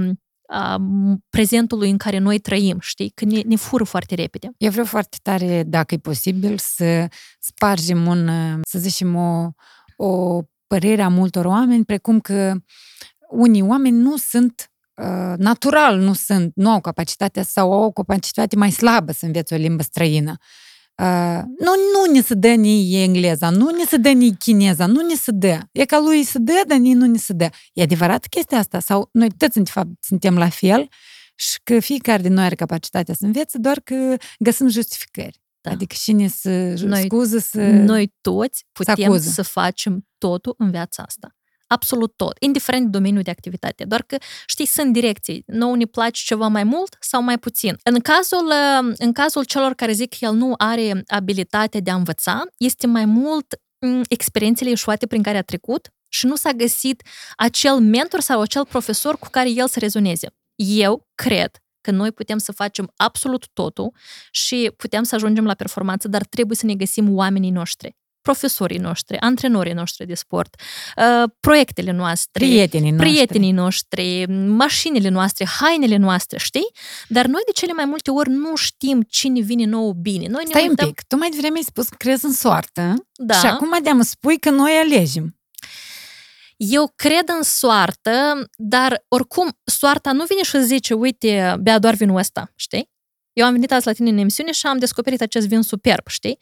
prezentului în care noi trăim, știi? Că ne, ne fură foarte repede. Eu vreau foarte tare, dacă e posibil, să spargem un, să zicem, o, o părere a multor oameni, precum că unii oameni nu sunt uh, natural, nu sunt, nu au capacitatea sau au o capacitate mai slabă să învețe o limbă străină. Uh, nu, nu ne se dă ni engleza, nu ne se dă ni chineza, nu ne se dă. E ca lui se dă, dar ni nu ne se dă. E adevărat chestia asta? Sau noi toți, de fapt, suntem la fel și că fiecare din noi are capacitatea să învețe, doar că găsim justificări. Da. Adică cine să noi, scuză să... Noi toți putem să, să facem totul în viața asta absolut tot, indiferent de domeniul de activitate. Doar că, știi, sunt direcții. Nou ne place ceva mai mult sau mai puțin. În cazul, uh, în cazul celor care zic că el nu are abilitatea de a învăța, este mai mult mm, experiențele ieșuate prin care a trecut și nu s-a găsit acel mentor sau acel profesor cu care el să rezoneze. Eu cred că noi putem să facem absolut totul și putem să ajungem la performanță, dar trebuie să ne găsim oamenii noștri profesorii noștri, antrenorii noștri de sport, uh, proiectele noastre, prietenii noștri. prietenii noștri, mașinile noastre, hainele noastre, știi? Dar noi de cele mai multe ori nu știm cine vine nou bine. Noi Stai ne uităm... un pic, tu mai devreme ai spus că crezi în soartă da. și acum de spui că noi alegem. Eu cred în soartă, dar oricum soarta nu vine și zice, uite, bea doar vinul ăsta, știi? Eu am venit azi la tine în emisiune și am descoperit acest vin superb, știi?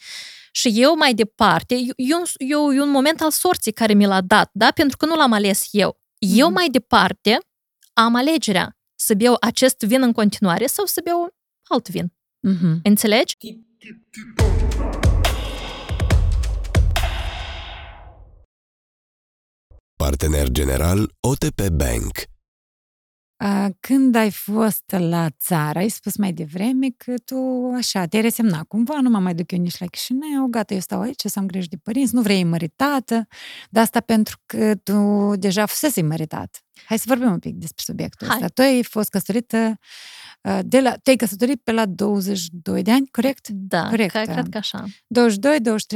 Și eu mai departe, eu, eu, eu un moment al sorții care mi l-a dat, da? Pentru că nu l-am ales eu. Eu mhm. mai departe am alegerea să beau acest vin în continuare sau să beau alt vin. Mm-hmm. Înțelegi? Partener general OTP Bank când ai fost la țară, ai spus mai devreme că tu așa te-ai resemnat cumva, nu mă mai duc eu nici la Chișinău, gata, eu stau aici să am grijă de părinți, nu vrei măritată, dar asta pentru că tu deja fusese măritat. Hai să vorbim un pic despre subiectul Hai. ăsta. Tu ai fost căsătorită de la, te-ai căsătorit pe la 22 de ani, corect? Da, corect. Că, cred că așa.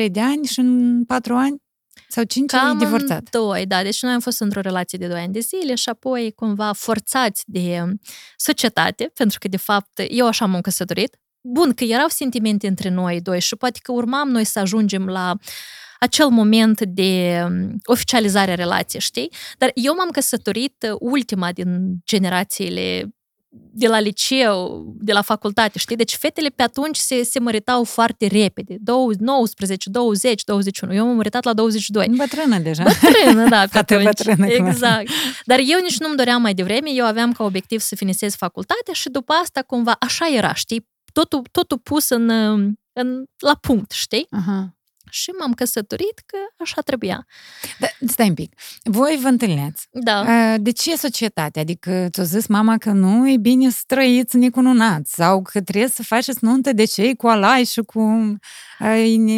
22-23 de ani și în 4 ani sau cinci Cam ani divorțat? doi, da. Deci noi am fost într-o relație de doi ani de zile și apoi cumva forțați de societate, pentru că de fapt eu așa m-am căsătorit. Bun, că erau sentimente între noi doi și poate că urmam noi să ajungem la acel moment de oficializare a relației, știi? Dar eu m-am căsătorit ultima din generațiile de la liceu, de la facultate, știi? Deci fetele pe atunci se, se măritau foarte repede. 19, 20, 21. Eu m-am măritat la 22. Bătrână deja. Bătrână, da, pe atunci. bătrână. Exact. Dar eu nici nu-mi doream mai devreme, eu aveam ca obiectiv să finisez facultatea și după asta cumva așa era, știi? Totul, totul pus în, în, la punct, știi? Uh-huh și m-am căsătorit că așa trebuia. Da, stai un pic. Voi vă întâlneți. Da. De ce societate? Adică ți-a zis mama că nu e bine să trăiți necununați sau că trebuie să faceți nuntă de cei cu alai și cu...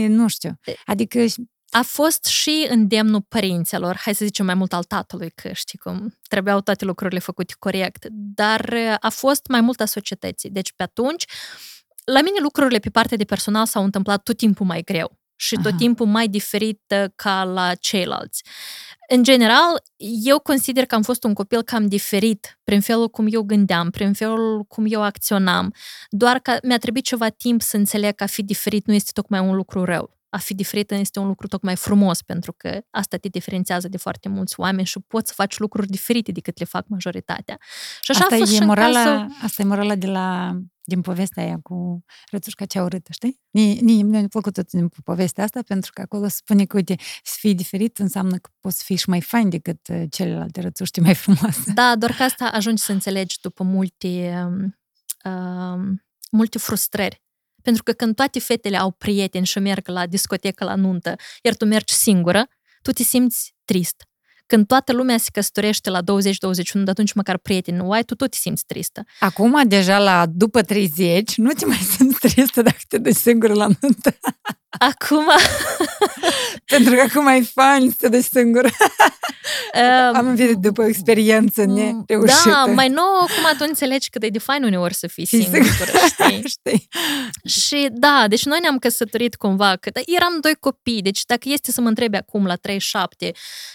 Nu știu. Adică a fost și îndemnul părinților, hai să zicem mai mult al tatălui, că știi cum trebuiau toate lucrurile făcute corect, dar a fost mai mult a societății. Deci pe atunci, la mine lucrurile pe partea de personal s-au întâmplat tot timpul mai greu și tot Aha. timpul mai diferită ca la ceilalți. În general, eu consider că am fost un copil cam diferit prin felul cum eu gândeam, prin felul cum eu acționam, doar că mi-a trebuit ceva timp să înțeleg că a fi diferit nu este tocmai un lucru rău. A fi diferit este un lucru tocmai frumos, pentru că asta te diferențiază de foarte mulți oameni și poți să faci lucruri diferite decât le fac majoritatea. Și așa asta a fost e și morala, cazul... Asta e morala de la din povestea aia cu rățușca cea urâtă, știi? Mie mi-a plăcut tot din povestea asta pentru că acolo spune că, uite, să fii diferit înseamnă că poți să fii și mai fain decât uh, celelalte rățuști mai frumoase. Da, doar că asta ajungi să înțelegi după multe, uh, multe frustrări. Pentru că când toate fetele au prieteni și merg la discotecă, la nuntă, iar tu mergi singură, tu te simți trist. Când toată lumea se căsătorește la 20-21, de atunci măcar prieteni nu ai, tu tot te simți tristă. Acum, deja la după 30, nu te mai simți tristă dacă te duci singură la nuntă. Acum... Pentru că acum e fain să te duci singură. Um, Am învie după o experiență nereușită. Da, mai nou, acum tu înțelegi cât e de fain uneori să fii singură, știi? știi? Și da, deci noi ne-am căsătorit cumva, că eram doi copii, deci dacă este să mă întrebi acum la 37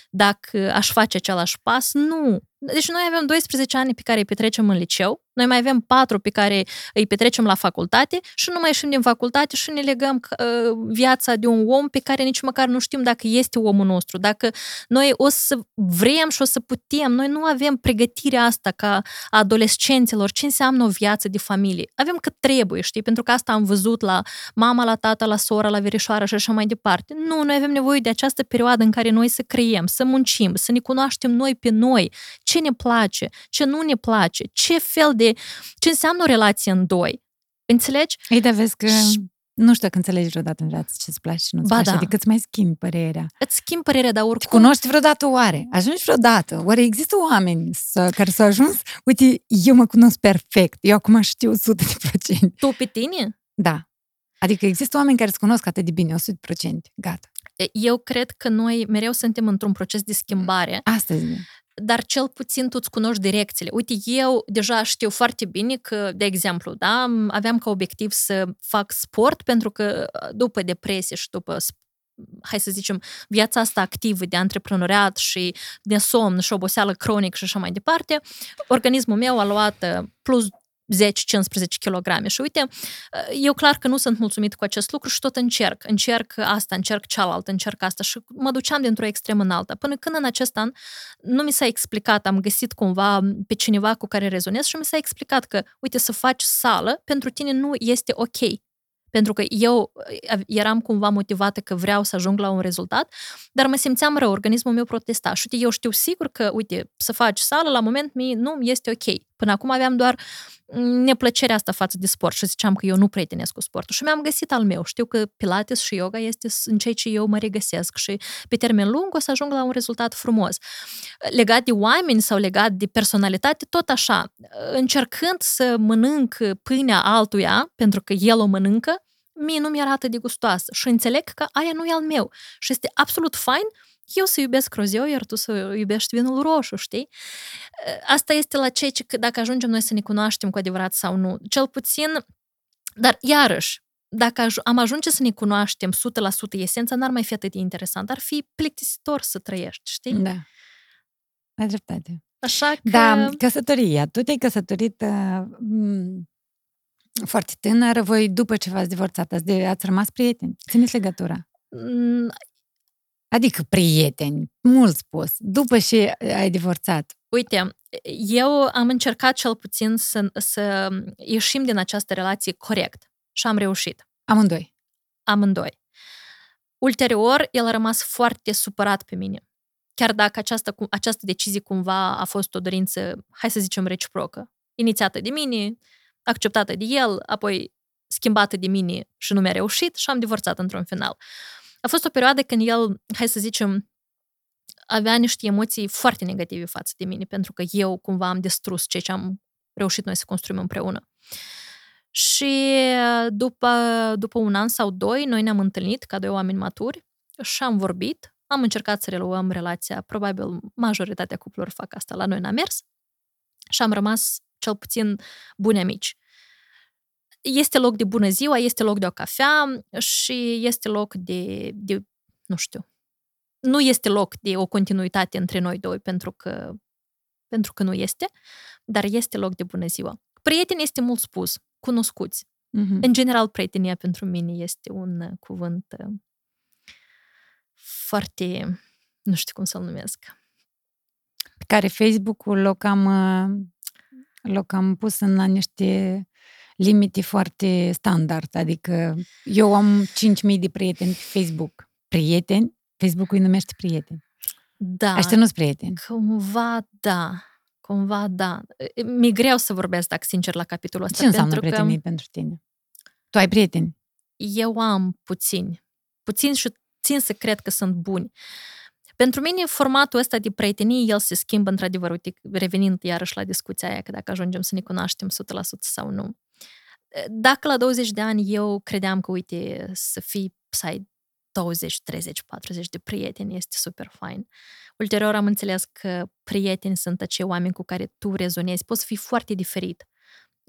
dacă aș face același pas, nu. Deci noi avem 12 ani pe care îi petrecem în liceu, noi mai avem 4 pe care îi petrecem la facultate și nu mai ieșim din facultate și ne legăm uh, viața de un om pe care nici măcar nu știm dacă este omul nostru, dacă noi o să vrem și o să putem. Noi nu avem pregătirea asta ca adolescenților, ce înseamnă o viață de familie. Avem cât trebuie, știi, pentru că asta am văzut la mama, la tata, la sora, la verișoară și așa mai departe. Nu, noi avem nevoie de această perioadă în care noi să creiem, să muncim, să ne cunoaștem noi pe noi, ce ne place, ce nu ne place, ce fel de... ce înseamnă o relație în doi. Înțelegi? Ei, dar vezi că și... nu știu dacă înțelegi vreodată în viață ce-ți place și nu-ți ba place, da. adică îți mai schimbi părerea. Îți schimbi părerea, dar oricum... Te cunoști vreodată oare? Ajungi vreodată? Oare există oameni să, care s-au ajuns? Uite, eu mă cunosc perfect, eu acum știu 100%. Tu pe tine? Da. Adică există oameni care se cunosc atât de bine, 100%. Gata. Eu cred că noi mereu suntem într-un proces de schimbare. Astăzi dar cel puțin tu îți cunoști direcțiile. Uite, eu deja știu foarte bine că, de exemplu, da, aveam ca obiectiv să fac sport pentru că după depresie și după hai să zicem, viața asta activă de antreprenoriat și de somn și oboseală cronic și așa mai departe, organismul meu a luat plus 10-15 kg. Și uite, eu clar că nu sunt mulțumit cu acest lucru și tot încerc. Încerc asta, încerc cealaltă, încerc asta și mă duceam dintr-o extremă în alta. Până când în acest an nu mi s-a explicat, am găsit cumva pe cineva cu care rezonez și mi s-a explicat că, uite, să faci sală pentru tine nu este ok pentru că eu eram cumva motivată că vreau să ajung la un rezultat, dar mă simțeam rău, organismul meu protesta. Și uite, eu știu sigur că, uite, să faci sală, la moment mie nu este ok. Până acum aveam doar neplăcerea asta față de sport și ziceam că eu nu prietenesc cu sportul. Și mi-am găsit al meu. Știu că Pilates și yoga este în ceea ce eu mă regăsesc și pe termen lung o să ajung la un rezultat frumos. Legat de oameni sau legat de personalitate, tot așa. Încercând să mănânc pâinea altuia, pentru că el o mănâncă, mie nu mi arată de gustoasă și înțeleg că aia nu e al meu. Și este absolut fain eu să iubesc rozeu, iar tu să iubești vinul roșu, știi? Asta este la ceea ce dacă ajungem noi să ne cunoaștem cu adevărat sau nu. Cel puțin, dar iarăși, dacă am ajunge să ne cunoaștem 100% esența, n-ar mai fi atât de interesant. Ar fi plictisitor să trăiești, știi? Da. Ai dreptate. Așa că... Da, căsătoria. Tu te-ai căsătorit uh, foarte tânără, voi după ce v-ați divorțat, ați, de, ați rămas prieteni. Țineți legătura. Mm, adică prieteni, mult spus, după ce ai divorțat. Uite, eu am încercat cel puțin să, să ieșim din această relație corect și am reușit. Amândoi. Amândoi. Ulterior, el a rămas foarte supărat pe mine. Chiar dacă această, această decizie cumva a fost o dorință, hai să zicem, reciprocă. Inițiată de mine, acceptată de el, apoi schimbată de mine și nu mi-a reușit și am divorțat într-un final. A fost o perioadă când el, hai să zicem, avea niște emoții foarte negative față de mine, pentru că eu cumva am distrus ceea ce am reușit noi să construim împreună. Și după, după un an sau doi, noi ne-am întâlnit ca doi oameni maturi și am vorbit, am încercat să reluăm relația, probabil majoritatea cuplurilor fac asta, la noi n-a mers și am rămas cel puțin buni amici. Este loc de bună ziua, este loc de o cafea și este loc de, de nu știu, nu este loc de o continuitate între noi doi pentru că, pentru că nu este, dar este loc de bună ziua. Prieten este mult spus, cunoscuți. Mm-hmm. În general, prietenia pentru mine este un cuvânt uh, foarte, nu știu cum să-l numesc. Pe care Facebook-ul l-a cam, l-a cam pus în niște limite foarte standard, adică eu am 5.000 de prieteni pe Facebook. Prieteni? Facebook-ul îi numește prieteni. Da. Aștia nu-s prieteni. Cumva da. Cumva da. Mi-e greu să vorbesc, dacă sincer, la capitolul ăsta. Ce înseamnă pentru că prietenie pentru tine? Tu ai prieteni? eu am puțini. Puțini și țin să cred că sunt buni. Pentru mine, formatul ăsta de prietenie, el se schimbă într-adevăr, uite, revenind iarăși la discuția aia, că dacă ajungem să ne cunoaștem 100% sau nu. Dacă la 20 de ani eu credeam că, uite, să fii, să ai 20, 30, 40 de prieteni este super fain. Ulterior am înțeles că prieteni sunt acei oameni cu care tu rezonezi. Poți fi foarte diferit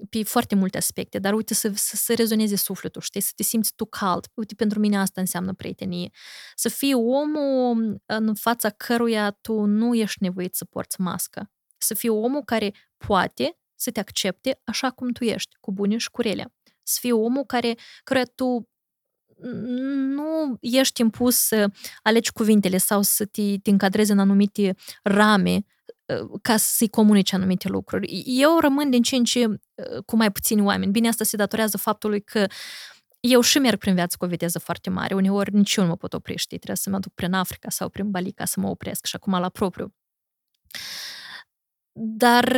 pe foarte multe aspecte, dar uite să, să, să rezoneze sufletul, știi, să te simți tu cald. Uite, pentru mine asta înseamnă prietenie. Să fii omul în fața căruia tu nu ești nevoit să porți mască. Să fii omul care poate să te accepte așa cum tu ești, cu bune și cu rele. Să fii omul care, căruia tu nu ești impus să alegi cuvintele sau să te, te încadrezi în anumite rame ca să-i comunice anumite lucruri. Eu rămân din ce în ce cu mai puțini oameni. Bine, asta se datorează faptului că eu și merg prin viață cu o viteză foarte mare. Uneori nici eu nu mă pot opri, știi? Trebuie să mă duc prin Africa sau prin Bali ca să mă opresc și acum la propriu. Dar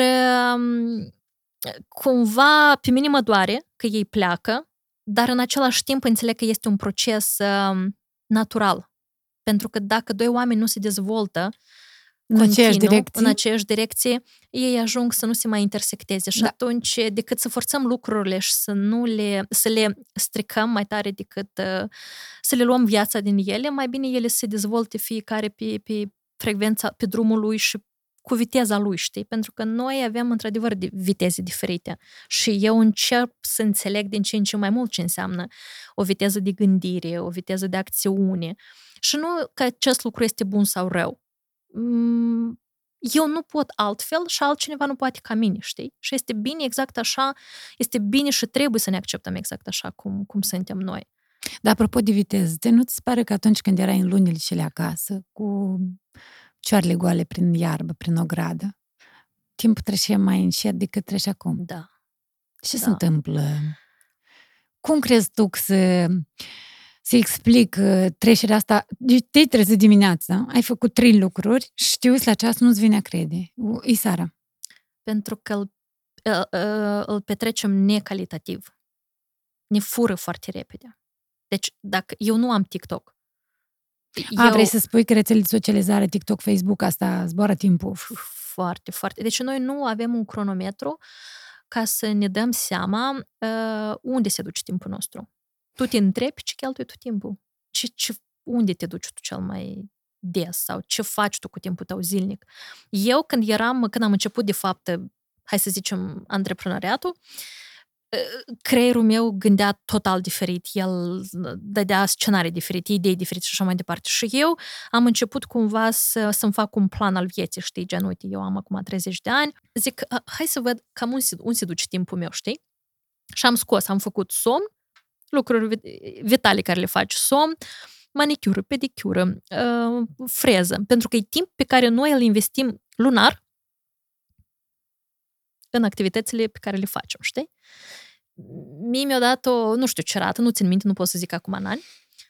cumva pe mine mă doare că ei pleacă, dar în același timp înțeleg că este un proces natural. Pentru că dacă doi oameni nu se dezvoltă, în aceeași direcție. în aceeași direcție, ei ajung să nu se mai intersecteze. Și da. atunci, decât să forțăm lucrurile și să nu le, să le stricăm mai tare decât uh, să le luăm viața din ele, mai bine ele se dezvolte fiecare pe, pe frecvența, pe drumul lui și cu viteza lui, știi? Pentru că noi avem într-adevăr viteze diferite și eu încep să înțeleg din ce în ce mai mult ce înseamnă o viteză de gândire, o viteză de acțiune. Și nu că acest lucru este bun sau rău Mm, eu nu pot altfel și altcineva nu poate ca mine, știi? Și este bine exact așa, este bine și trebuie să ne acceptăm exact așa cum, cum suntem noi. Dar apropo de viteză, te nu ți pare că atunci când erai în lunile cele acasă, cu cioarele goale prin iarbă, prin o gradă, timpul trece mai încet decât trece acum? Da. Ce da. se întâmplă? Cum crezi tu că să să explic uh, trecerea asta. Deci te trezi dimineața, ai făcut trei lucruri și te uiți la ceas, nu-ți vine a crede. E Sara. Pentru că îl, îl petrecem necalitativ. Ne fură foarte repede. Deci, dacă eu nu am TikTok, a, eu... vrei să spui că rețelele de socializare, TikTok, Facebook, asta zboară timpul? Foarte, foarte. Deci noi nu avem un cronometru ca să ne dăm seama uh, unde se duce timpul nostru tu te întrebi ce cheltui tu timpul. Ce, ce, unde te duci tu cel mai des sau ce faci tu cu timpul tău zilnic. Eu când eram, când am început de fapt, hai să zicem, antreprenoriatul, creierul meu gândea total diferit, el dădea scenarii diferite, idei diferite și așa mai departe. Și eu am început cumva să, să-mi fac un plan al vieții, știi, gen, uite, eu am acum 30 de ani, zic, hai să văd cam unde se, unde se duce timpul meu, știi? Și am scos, am făcut somn, lucruri vitale care le faci, somn, manicură, pedicură, uh, freză, pentru că e timp pe care noi îl investim lunar în activitățile pe care le facem, știi? Mie mi-a dat o, nu știu ce rată, nu țin minte, nu pot să zic acum în ani,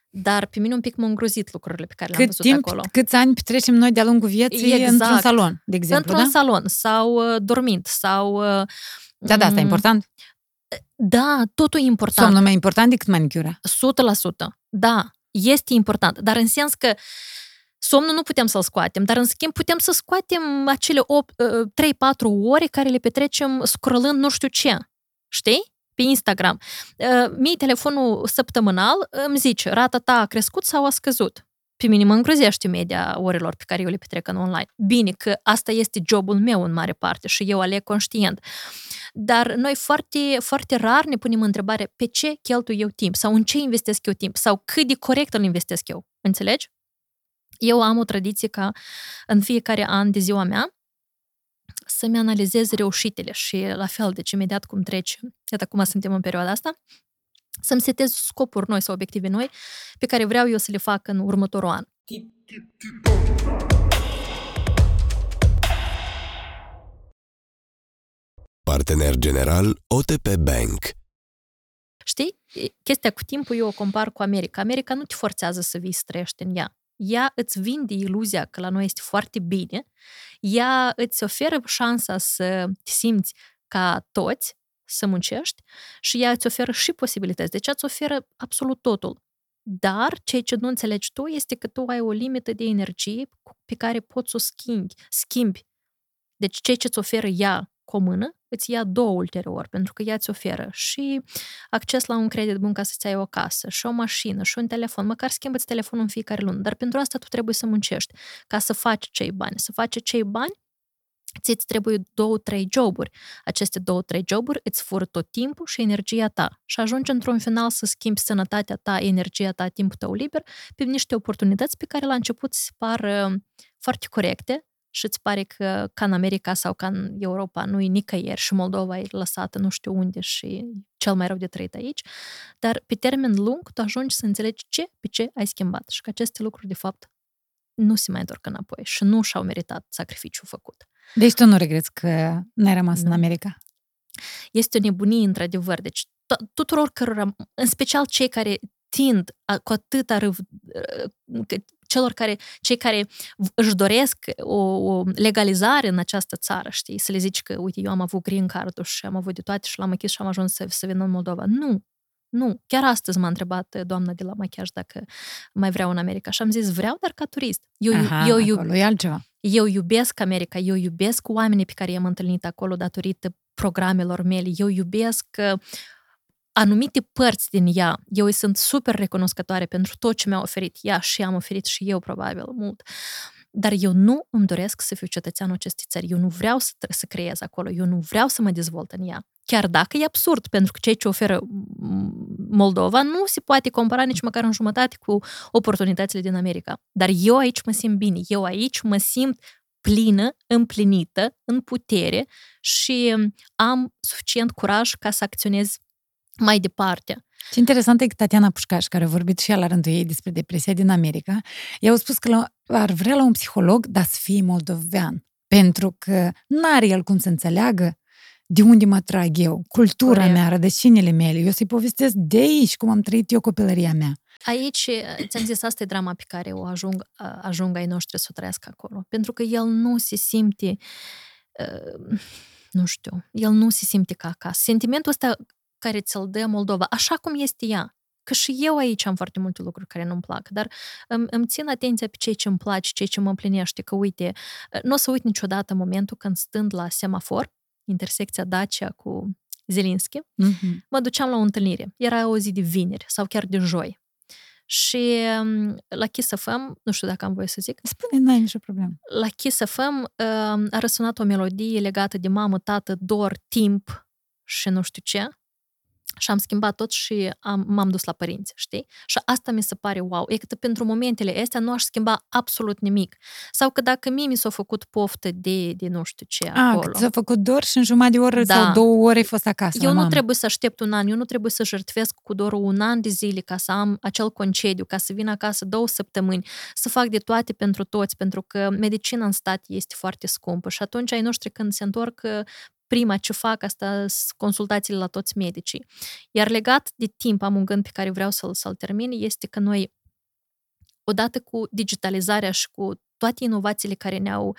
dar pe mine un pic m-au îngrozit lucrurile pe care le-am văzut timp, acolo. Câți ani petrecem noi de-a lungul vieții exact. într-un salon, de exemplu, Într-un da? salon, sau uh, dormind, sau... Uh, da, da, asta e important. Da, totul e important. Somnul mai important decât manicura. 100%. Da, este important. Dar în sens că somnul nu putem să-l scoatem, dar în schimb putem să scoatem acele 3-4 uh, ore care le petrecem scrollând nu știu ce. Știi? Pe Instagram. Uh, mie telefonul săptămânal îmi zice, rata ta a crescut sau a scăzut pe mine mă îngrozește media orelor pe care eu le petrec în online. Bine că asta este jobul meu în mare parte și eu aleg conștient. Dar noi foarte, foarte rar ne punem întrebare pe ce cheltui eu timp sau în ce investesc eu timp sau cât de corect îl investesc eu. Înțelegi? Eu am o tradiție ca în fiecare an de ziua mea să-mi analizez reușitele și la fel, deci imediat cum trece, iată acum suntem în perioada asta, să-mi setez scopuri noi sau obiective noi pe care vreau eu să le fac în următorul an. Partener general OTP Bank Știi? Chestia cu timpul eu o compar cu America. America nu te forțează să vii să trăiești în ea. Ea îți vinde iluzia că la noi este foarte bine, ea îți oferă șansa să te simți ca toți, să muncești și ea îți oferă și posibilități. Deci îți oferă absolut totul. Dar ceea ce nu înțelegi tu este că tu ai o limită de energie pe care poți să o schimbi. schimbi. Deci ceea ce îți oferă ea comună, îți ia două ulterior, pentru că ea îți oferă și acces la un credit bun ca să-ți ai o casă, și o mașină, și un telefon, măcar schimbă-ți telefonul în fiecare lună, dar pentru asta tu trebuie să muncești, ca să faci cei bani. Să faci cei bani, ți-ți trebuie două, trei joburi. Aceste două, trei joburi îți fură tot timpul și energia ta și ajungi într-un final să schimbi sănătatea ta, energia ta, timpul tău liber pe niște oportunități pe care la început se par uh, foarte corecte, și îți pare că ca în America sau ca în Europa nu e nicăieri și Moldova e lăsată nu știu unde și cel mai rău de trăit aici, dar pe termen lung tu ajungi să înțelegi ce, pe ce ai schimbat și că aceste lucruri de fapt nu se mai întorc înapoi și nu și-au meritat sacrificiul făcut. Deci tu nu regreți că n-ai rămas nu. în America? Este o nebunie, într-adevăr. Deci tuturor cărora, în special cei care tind a, cu atâta răv, celor care, cei care își doresc o, o legalizare în această țară, știi, să le zici că, uite, eu am avut green card și am avut de toate și l-am închis și am ajuns să, să vin în Moldova. Nu, nu. Chiar astăzi m-a întrebat doamna de la machiaj dacă mai vreau în America și am zis vreau, dar ca turist. Eu, Aha, eu, eu, e altceva. Eu iubesc America, eu iubesc oamenii pe care i-am întâlnit acolo datorită programelor mele, eu iubesc uh, anumite părți din ea, eu îi sunt super recunoscătoare pentru tot ce mi-a oferit ea și am oferit și eu probabil mult. Dar eu nu îmi doresc să fiu cetățeanul acestei țări. Eu nu vreau să, să creez acolo. Eu nu vreau să mă dezvolt în ea. Chiar dacă e absurd, pentru că ceea ce oferă Moldova nu se poate compara nici măcar în jumătate cu oportunitățile din America. Dar eu aici mă simt bine. Eu aici mă simt plină, împlinită, în putere și am suficient curaj ca să acționez mai departe. Ce interesant e că Tatiana Pușcaș, care a vorbit și ea la rândul ei despre depresia din America, i-au spus că la, ar vrea la un psiholog, dar să fie moldovean. Pentru că n-are el cum să înțeleagă de unde mă trag eu, cultura Corect. mea, rădăcinile mele. Eu să-i povestesc de aici cum am trăit eu copilăria mea. Aici, ți-am zis, asta e drama pe care o ajung, ajung ai noștri să o trăiască acolo. Pentru că el nu se simte, uh, nu știu, el nu se simte ca acasă. Sentimentul ăsta care ți-l dă Moldova, așa cum este ea. Că și eu aici am foarte multe lucruri care nu-mi plac, dar îmi, îmi țin atenția pe ceea ce îmi place, ceea ce mă împlinește, că uite, nu o să uit niciodată momentul când stând la semafor, intersecția Dacia cu Zelinski, mm-hmm. mă duceam la o întâlnire. Era o zi de vineri sau chiar de joi. Și la Kiss FM, nu știu dacă am voie să zic. Spune, n-ai nicio problemă. La Kiss FM a răsunat o melodie legată de mamă, tată, dor, timp și nu știu ce și am schimbat tot și am, m-am dus la părinți, știi? Și asta mi se pare wow. E că pentru momentele astea nu aș schimba absolut nimic. Sau că dacă mie mi s-a făcut poftă de, de nu știu ce A, acolo. s-a făcut dor și în jumătate de oră da. sau două ore ai fost acasă. Eu nu trebuie să aștept un an, eu nu trebuie să jertfesc cu dorul un an de zile ca să am acel concediu, ca să vin acasă două săptămâni, să fac de toate pentru toți, pentru că medicina în stat este foarte scumpă și atunci ai noștri când se întorc prima ce fac asta consultațiile la toți medicii. Iar legat de timp, am un gând pe care vreau să-l, să-l termin, este că noi, odată cu digitalizarea și cu toate inovațiile care ne-au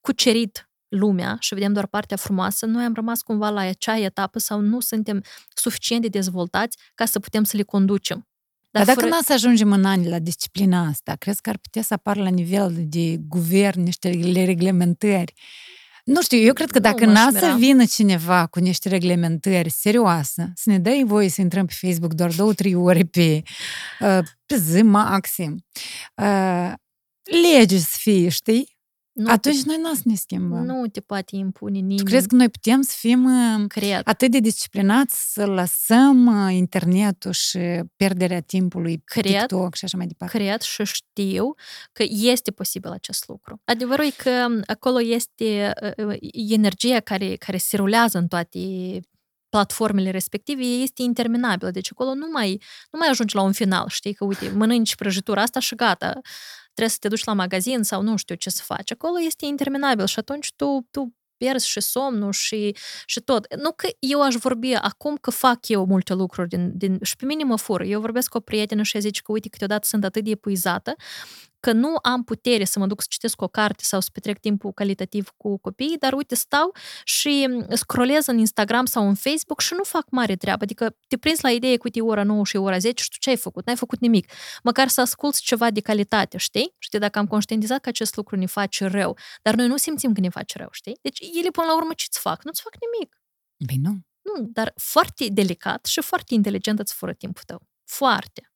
cucerit lumea și vedem doar partea frumoasă, noi am rămas cumva la acea etapă sau nu suntem suficient de dezvoltați ca să putem să le conducem. Dar, Dar dacă fără... nu să ajungem în ani la disciplina asta, crezi că ar putea să apară la nivel de guvern niște reglementări nu știu, eu cred că dacă n-a să vină cineva cu niște reglementări serioase, să ne dai voie să intrăm pe Facebook doar două, trei ore pe, uh, pe zi maxim, uh, lege să fie, știi? Nu Atunci te, noi nu o să ne schimbăm. Nu te poate impune nimeni. Tu crezi că noi putem să fim uh, Cred. atât de disciplinați să lăsăm uh, internetul și pierderea timpului Cred, TikTok și așa mai departe? Cred și știu că este posibil acest lucru. Adevărul e că acolo este uh, energia care, care se rulează în toate platformele respective este interminabilă. Deci acolo nu mai, nu mai ajungi la un final, știi, că uite, mănânci prăjitura asta și gata trebuie să te duci la magazin sau nu știu ce să faci. Acolo este interminabil și atunci tu, tu pierzi și somnul și, și tot. Nu că eu aș vorbi acum că fac eu multe lucruri din, din, și pe mine mă fură. Eu vorbesc cu o prietenă și zice că, uite, câteodată sunt atât de epuizată că nu am putere să mă duc să citesc o carte sau să petrec timpul calitativ cu copiii, dar uite, stau și scrollez în Instagram sau în Facebook și nu fac mare treabă. Adică te prinzi la idee că uite ora 9 și ora 10 și tu ce ai făcut? N-ai făcut nimic. Măcar să asculți ceva de calitate, știi? Știi, dacă am conștientizat că acest lucru ne face rău, dar noi nu simțim că ne face rău, știi? Deci ele până la urmă ce-ți fac? Nu-ți fac nimic. Bine, nu. Nu, dar foarte delicat și foarte inteligent îți fură timpul tău. Foarte.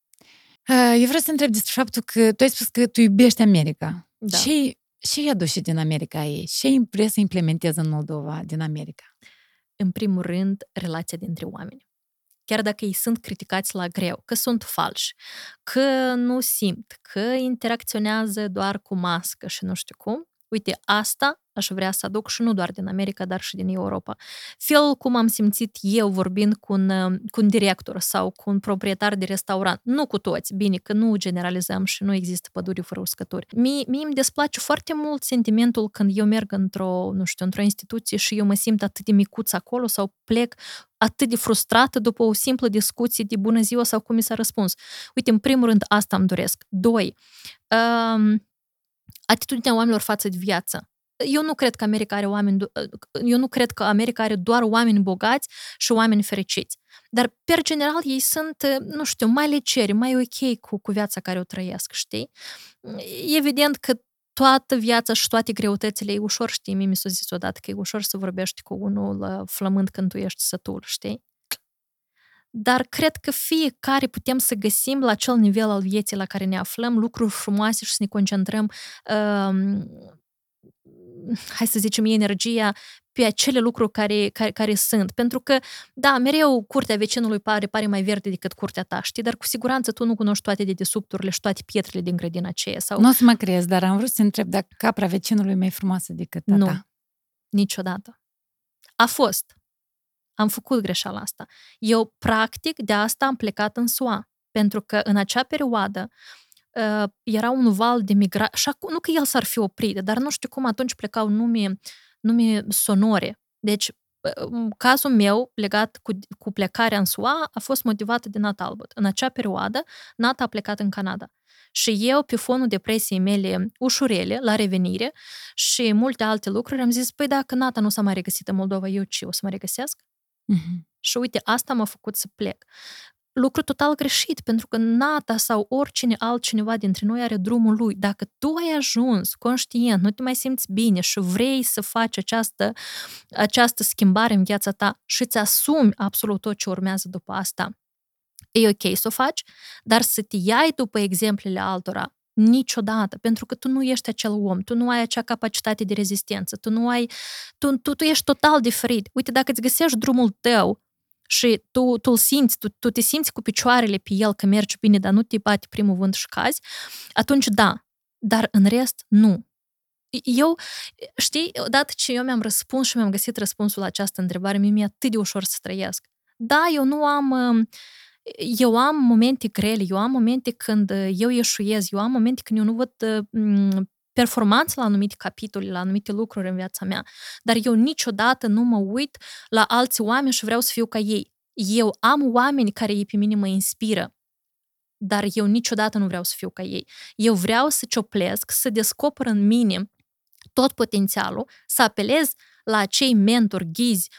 Uh, eu vreau să întreb despre faptul că tu ai spus că tu iubești America. Da. Ce, ce i-a dus și din America ei? Ce vrea să implementeze în Moldova din America? În primul rând, relația dintre oameni. Chiar dacă ei sunt criticați la greu, că sunt falși, că nu simt, că interacționează doar cu mască și nu știu cum, uite, asta aș vrea să aduc și nu doar din America, dar și din Europa. Felul cum am simțit eu vorbind cu un, cu un director sau cu un proprietar de restaurant, nu cu toți, bine, că nu generalizăm și nu există păduri fără uscături. Mie, mie îmi desplace foarte mult sentimentul când eu merg într-o, nu știu, într-o instituție și eu mă simt atât de micuț acolo sau plec atât de frustrată după o simplă discuție de bună ziua sau cum mi s-a răspuns. Uite, în primul rând, asta îmi doresc. Doi, um, atitudinea oamenilor față de viață. Eu nu cred că America are oameni, eu nu cred că America are doar oameni bogați și oameni fericiți. Dar, per general, ei sunt, nu știu, mai leceri, mai ok cu, cu viața care o trăiesc, știi? Evident că toată viața și toate greutățile e ușor, știi? Mie mi s-a zis odată că e ușor să vorbești cu unul flămând când tu ești sătul, știi? Dar cred că fiecare putem să găsim la acel nivel al vieții la care ne aflăm lucruri frumoase și să ne concentrăm uh, hai să zicem, energia pe acele lucruri care, care, care sunt. Pentru că, da, mereu curtea vecinului pare, pare mai verde decât curtea ta, știi? Dar cu siguranță tu nu cunoști toate dedesubturile și toate pietrele din grădina aceea. Sau... Nu o să mă crezi, dar am vrut să întreb dacă capra vecinului e mai frumoasă decât tata. Nu, niciodată. A fost. Am făcut greșeala asta. Eu, practic, de asta am plecat în SUA. Pentru că în acea perioadă uh, era un val de migrație. Și acum, nu că el s-ar fi oprit, dar nu știu cum atunci plecau nume, nume sonore. Deci, cazul meu legat cu, cu plecarea în SUA a fost motivat de Nat Albert. În acea perioadă, Nat a plecat în Canada. Și eu, pe fonul depresiei mele ușurele, la revenire și multe alte lucruri, am zis, păi dacă Nata nu s-a mai regăsit în Moldova, eu ce, o să mă regăsesc? Uh-huh. Și uite, asta m-a făcut să plec lucru total greșit, pentru că Nata sau oricine altcineva dintre noi are drumul lui. Dacă tu ai ajuns conștient, nu te mai simți bine și vrei să faci această, această schimbare în viața ta și îți asumi absolut tot ce urmează după asta, e ok să o faci, dar să te iai după exemplele altora, niciodată, pentru că tu nu ești acel om, tu nu ai acea capacitate de rezistență, tu nu ai, tu, tu, tu ești total diferit. Uite, dacă îți găsești drumul tău și tu, tu îl simți, tu, tu te simți cu picioarele pe el că mergi bine, dar nu te bate primul vânt și cazi, atunci da, dar în rest nu. Eu, știi, odată ce eu mi-am răspuns și mi-am găsit răspunsul la această întrebare, mie mi-e atât de ușor să trăiesc. Da, eu nu am... Eu am momente grele, eu am momente când eu ieșuiez, eu am momente când eu nu văd performanță la anumite capitole, la anumite lucruri în viața mea, dar eu niciodată nu mă uit la alți oameni și vreau să fiu ca ei. Eu am oameni care ei pe mine mă inspiră, dar eu niciodată nu vreau să fiu ca ei. Eu vreau să cioplesc, să descoper în mine tot potențialul, să apelez la acei mentori, ghizi,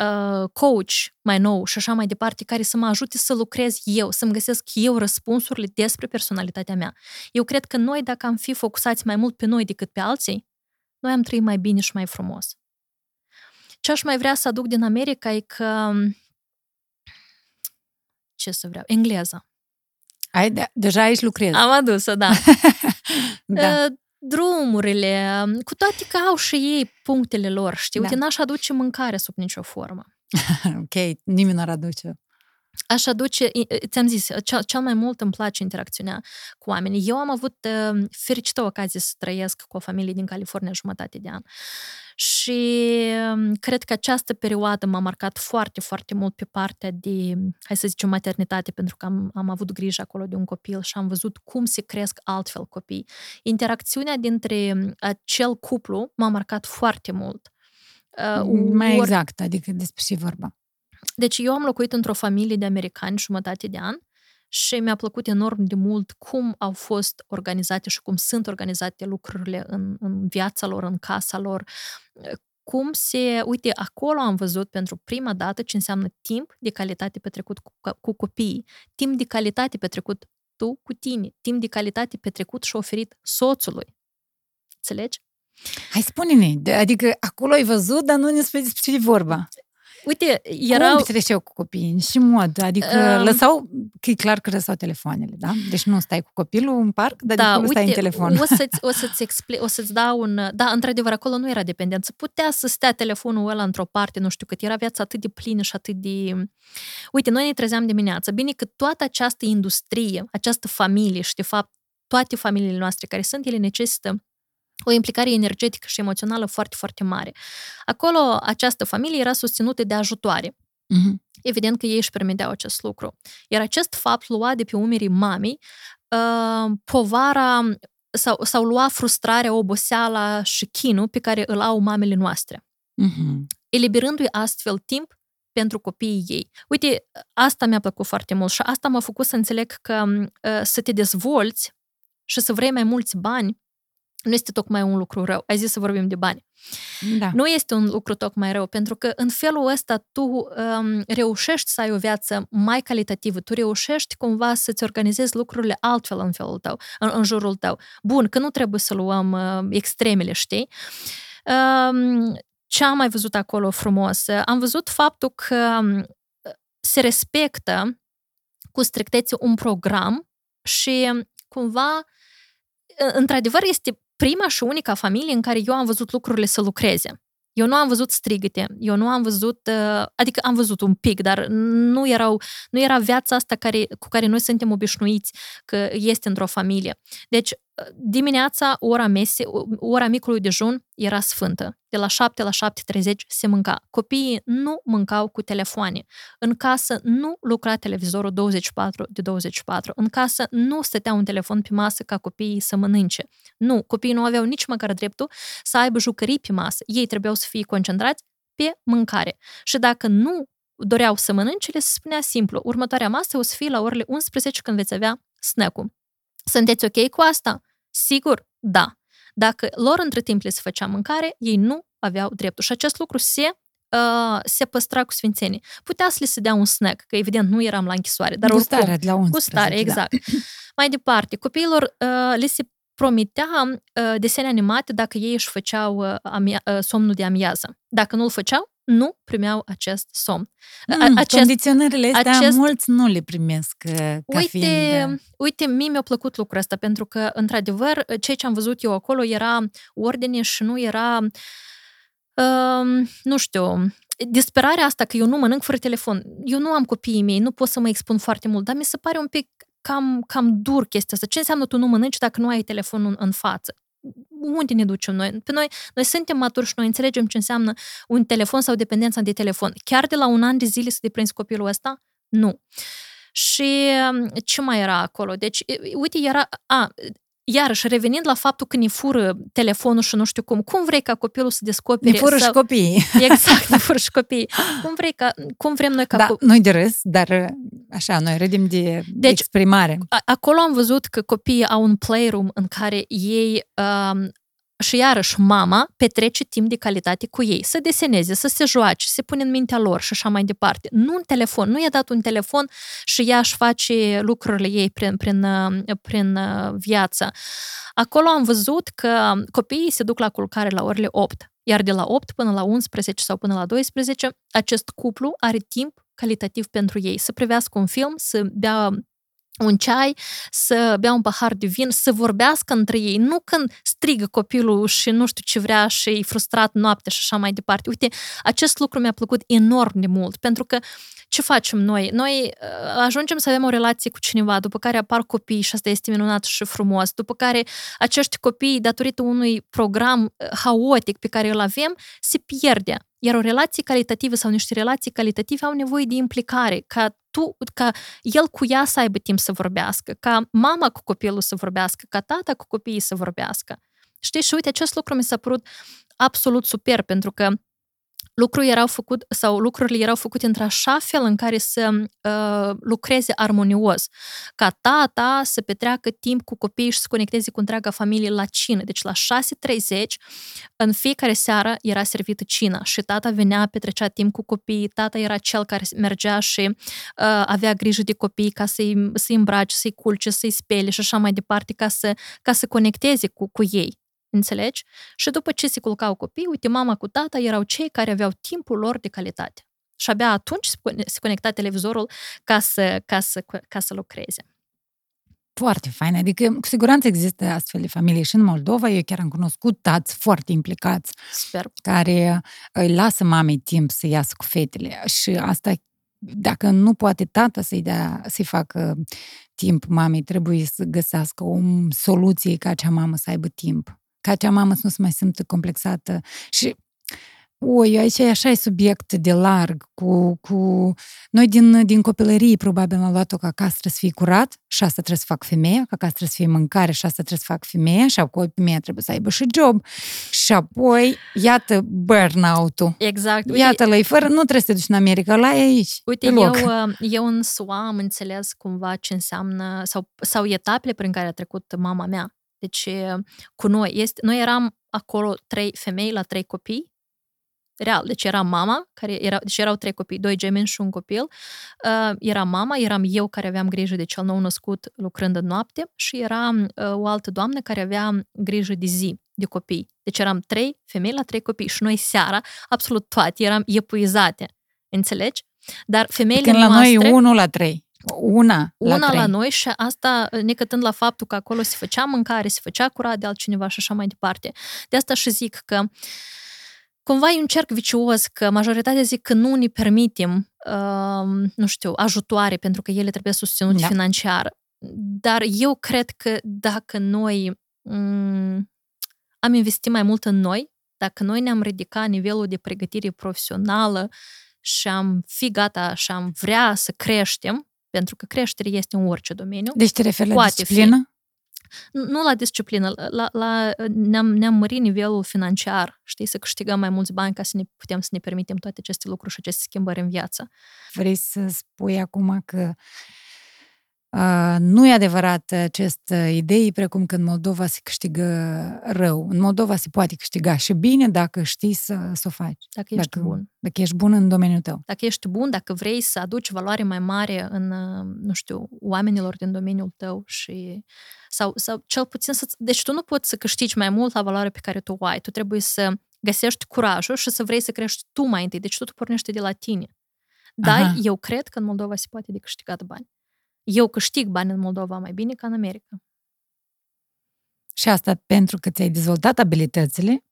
uh, coach mai nou și așa mai departe, care să mă ajute să lucrez eu, să-mi găsesc eu răspunsurile despre personalitatea mea. Eu cred că noi, dacă am fi focusați mai mult pe noi decât pe alții, noi am trăit mai bine și mai frumos. Ce aș mai vrea să aduc din America e că ce să vreau? Engleza. Ai, de- deja aici lucrezi. Am adus-o, da. da. Uh, drumurile, cu toate că au și ei punctele lor, știi? Uite, da. n-aș aduce mâncare sub nicio formă. ok, nimeni n-ar aduce. Aș aduce, ți-am zis, cel, cel mai mult îmi place interacțiunea cu oamenii. Eu am avut uh, fericită ocazie să trăiesc cu o familie din California jumătate de an. Și um, cred că această perioadă m-a marcat foarte, foarte mult pe partea de, hai să zicem, maternitate, pentru că am, am avut grijă acolo de un copil și am văzut cum se cresc altfel copii. Interacțiunea dintre um, acel cuplu m-a marcat foarte mult. Uh, Mai ori- exact, adică despre ce e vorba. Deci eu am locuit într-o familie de americani jumătate de an și mi-a plăcut enorm de mult cum au fost organizate și cum sunt organizate lucrurile în, în viața lor, în casa lor. Cum se... Uite, acolo am văzut pentru prima dată ce înseamnă timp de calitate petrecut cu, cu copiii, timp de calitate petrecut tu cu tine, timp de calitate petrecut și oferit soțului. Înțelegi? Hai spune-ne, de- adică acolo ai văzut, dar nu ne spui despre ce e vorba. Uite, Erau... erau... Cum treceau cu copiii? În ce mod? Adică Um, lăsau, că e clar că lăsau telefoanele, da? Deci nu stai cu copilul în parc, dar da, de stai în telefon. O să-ți, o să-ți, expli, o să-ți dau un... Da, într-adevăr, acolo nu era dependență. Putea să stea telefonul ăla într-o parte, nu știu cât. Era viața atât de plină și atât de... Uite, noi ne trezeam dimineața. Bine că toată această industrie, această familie și, de fapt, toate familiile noastre care sunt, ele necesită o implicare energetică și emoțională foarte, foarte mare. Acolo, această familie era susținută de ajutoare. Mhm. Evident că ei își permiteau acest lucru. Iar acest fapt lua de pe umerii mamei uh, povara sau, sau lua frustrarea, oboseala și chinul pe care îl au mamele noastre, Mhm. eliberându-i astfel timp pentru copiii ei. Uite, asta mi-a plăcut foarte mult și asta m-a făcut să înțeleg că uh, să te dezvolți și să vrei mai mulți bani nu este tocmai un lucru rău. Ai zis să vorbim de bani. Da. Nu este un lucru tocmai rău, pentru că în felul ăsta tu um, reușești să ai o viață mai calitativă, tu reușești cumva să-ți organizezi lucrurile altfel în felul tău, în, în jurul tău. Bun, că nu trebuie să luăm uh, extremele, știi? Um, ce am mai văzut acolo frumos? Am văzut faptul că um, se respectă cu strictețe un program și cumva, într-adevăr, este prima și unica familie în care eu am văzut lucrurile să lucreze. Eu nu am văzut strigăte, eu nu am văzut, uh, adică am văzut un pic, dar nu, erau, nu era viața asta care, cu care noi suntem obișnuiți că este într-o familie. Deci, dimineața, ora mese, ora micului dejun era sfântă. De la 7 la 7.30 se mânca. Copiii nu mâncau cu telefoane. În casă nu lucra televizorul 24 de 24. În casă nu stătea un telefon pe masă ca copiii să mănânce. Nu, copiii nu aveau nici măcar dreptul să aibă jucării pe masă. Ei trebuiau să fie concentrați pe mâncare. Și dacă nu doreau să mănânce, le se spunea simplu. Următoarea masă o să fie la orele 11 când veți avea snack-ul. Sunteți ok cu asta? Sigur? Da. Dacă lor între timp le se făcea mâncare, ei nu aveau dreptul. Și acest lucru se, uh, se păstra cu sfințenie. Putea să le se dea un snack, că evident nu eram la închisoare, dar Gustarea oricum, de la 11. gustare, da. exact. Mai departe, copiilor uh, le se promitea uh, desene animate dacă ei își făceau uh, amia- uh, somnul de amiază. Dacă nu-l făceau, nu primeau acest somn. Mm, condiționările astea acest- mulți nu le primesc uh, ca Uite, fiind... uh, uite, mie mi-a plăcut lucrul ăsta, pentru că, într-adevăr, ceea ce am văzut eu acolo era ordine și nu era, um, nu știu, disperarea asta că eu nu mănânc fără telefon. Eu nu am copiii mei, nu pot să mă expun foarte mult, dar mi se pare un pic cam, cam dur chestia asta. Ce înseamnă tu nu mănânci dacă nu ai telefonul în față? Unde ne ducem noi? Pe noi, noi suntem maturi și noi înțelegem ce înseamnă un telefon sau dependența de telefon. Chiar de la un an de zile să deprinzi copilul ăsta? Nu. Și um, ce mai era acolo? Deci, e, uite, era... A, iarăși, revenind la faptul că ne fură telefonul și nu știu cum, cum vrei ca copilul să descopere... Ne fură să... și copiii. Exact, ne fură și copiii. Cum, vrei ca, cum vrem noi ca... Da, co- nu-i de râs, dar uh, așa, noi râdim de Deci, exprimare. A- acolo am văzut că copiii au un playroom în care ei um, și iarăși mama petrece timp de calitate cu ei, să deseneze, să se joace, să se pune în mintea lor și așa mai departe. Nu un telefon, nu i-a dat un telefon și ea își face lucrurile ei prin, prin, uh, prin uh, viață. Acolo am văzut că copiii se duc la culcare la orele 8, iar de la 8 până la 11 sau până la 12, acest cuplu are timp calitativ pentru ei, să privească un film, să bea un ceai, să bea un pahar de vin, să vorbească între ei, nu când strigă copilul și nu știu ce vrea și e frustrat noaptea și așa mai departe. Uite, acest lucru mi-a plăcut enorm de mult, pentru că ce facem noi? Noi uh, ajungem să avem o relație cu cineva, după care apar copii și asta este minunat și frumos, după care acești copii, datorită unui program uh, haotic pe care îl avem, se pierde. Iar o relație calitativă sau niște relații calitative au nevoie de implicare, ca tu, ca el cu ea să aibă timp să vorbească, ca mama cu copilul să vorbească, ca tata cu copiii să vorbească. Știi, și uite, acest lucru mi s-a părut absolut super, pentru că lucruri erau făcut, sau lucrurile erau făcute într-așa fel în care să uh, lucreze armonios. Ca tata să petreacă timp cu copiii și să conecteze cu întreaga familie la cină. Deci la 6.30, în fiecare seară era servită cina și tata venea, petrecea timp cu copiii, tata era cel care mergea și uh, avea grijă de copii ca să-i, să-i îmbrace, să-i culce, să-i spele și așa mai departe, ca să, ca să conecteze cu, cu ei. Înțelegi? Și după ce se culcau copii, uite, mama cu tata erau cei care aveau timpul lor de calitate. Și abia atunci se conecta televizorul ca să, ca să, ca să lucreze. Foarte fain, adică cu siguranță există astfel de familii și în Moldova. Eu chiar am cunoscut tați foarte implicați Sper. care îi lasă mamei timp să iasă cu fetele și asta dacă nu poate tata să-i, dea, să-i facă timp mamei, trebuie să găsească o soluție ca acea mamă să aibă timp ca acea mamă să nu se mai simtă complexată. Și Oi, aici e așa e subiect de larg, cu, cu... Noi din, din copilărie probabil am luat-o că acasă trebuie să fie curat și asta trebuie să fac femeia, că acasă trebuie să fie mâncare și asta trebuie să fac femeia și apoi femeia trebuie să aibă și job. Și apoi, iată burnout-ul. Exact. Iată-l, fără, nu trebuie să te duci în America, la aici, Uite, eu, uh, eu în SUA am înțeles cumva ce înseamnă, sau, sau etapele prin care a trecut mama mea deci, cu noi, este, noi eram acolo trei femei la trei copii, real, deci era mama, care era, deci erau trei copii, doi gemeni și un copil, uh, era mama, eram eu care aveam grijă de cel nou născut lucrând în noapte și era uh, o altă doamnă care avea grijă de zi, de copii. Deci eram trei femei la trei copii și noi seara, absolut toate, eram epuizate. Înțelegi? Dar femeile Când noastre... la noi unul la trei. Una, una la, la noi și asta necătând la faptul că acolo se făcea mâncare, se făcea curat de altcineva și așa mai departe. De asta și zic că cumva e un cerc vicios că majoritatea zic că nu ne permitem, uh, nu știu, ajutoare pentru că ele trebuie susținute da. financiar. Dar eu cred că dacă noi um, am investit mai mult în noi, dacă noi ne-am ridicat nivelul de pregătire profesională și am fi gata și am vrea să creștem, pentru că creșterea este în orice domeniu. Deci te referi la disciplină? Fi. Nu la disciplină, la, la, ne-am, ne-am mărit nivelul financiar, știi, să câștigăm mai mulți bani ca să ne putem să ne permitem toate aceste lucruri și aceste schimbări în viață. Vrei să spui acum că Uh, nu e adevărat această idee, precum că în Moldova se câștigă rău. În Moldova se poate câștiga și bine dacă știi să, să o faci. Dacă ești dacă, bun. Dacă ești bun în domeniul tău. Dacă ești bun, dacă vrei să aduci valoare mai mare în, nu știu, oamenilor din domeniul tău și sau, sau cel puțin să... Deci tu nu poți să câștigi mai mult la valoare pe care tu o ai. Tu trebuie să găsești curajul și să vrei să crești tu mai întâi. Deci tu pornește de la tine. Dar eu cred că în Moldova se poate de câștigat bani eu câștig bani în Moldova mai bine ca în America. Și asta pentru că ți-ai dezvoltat abilitățile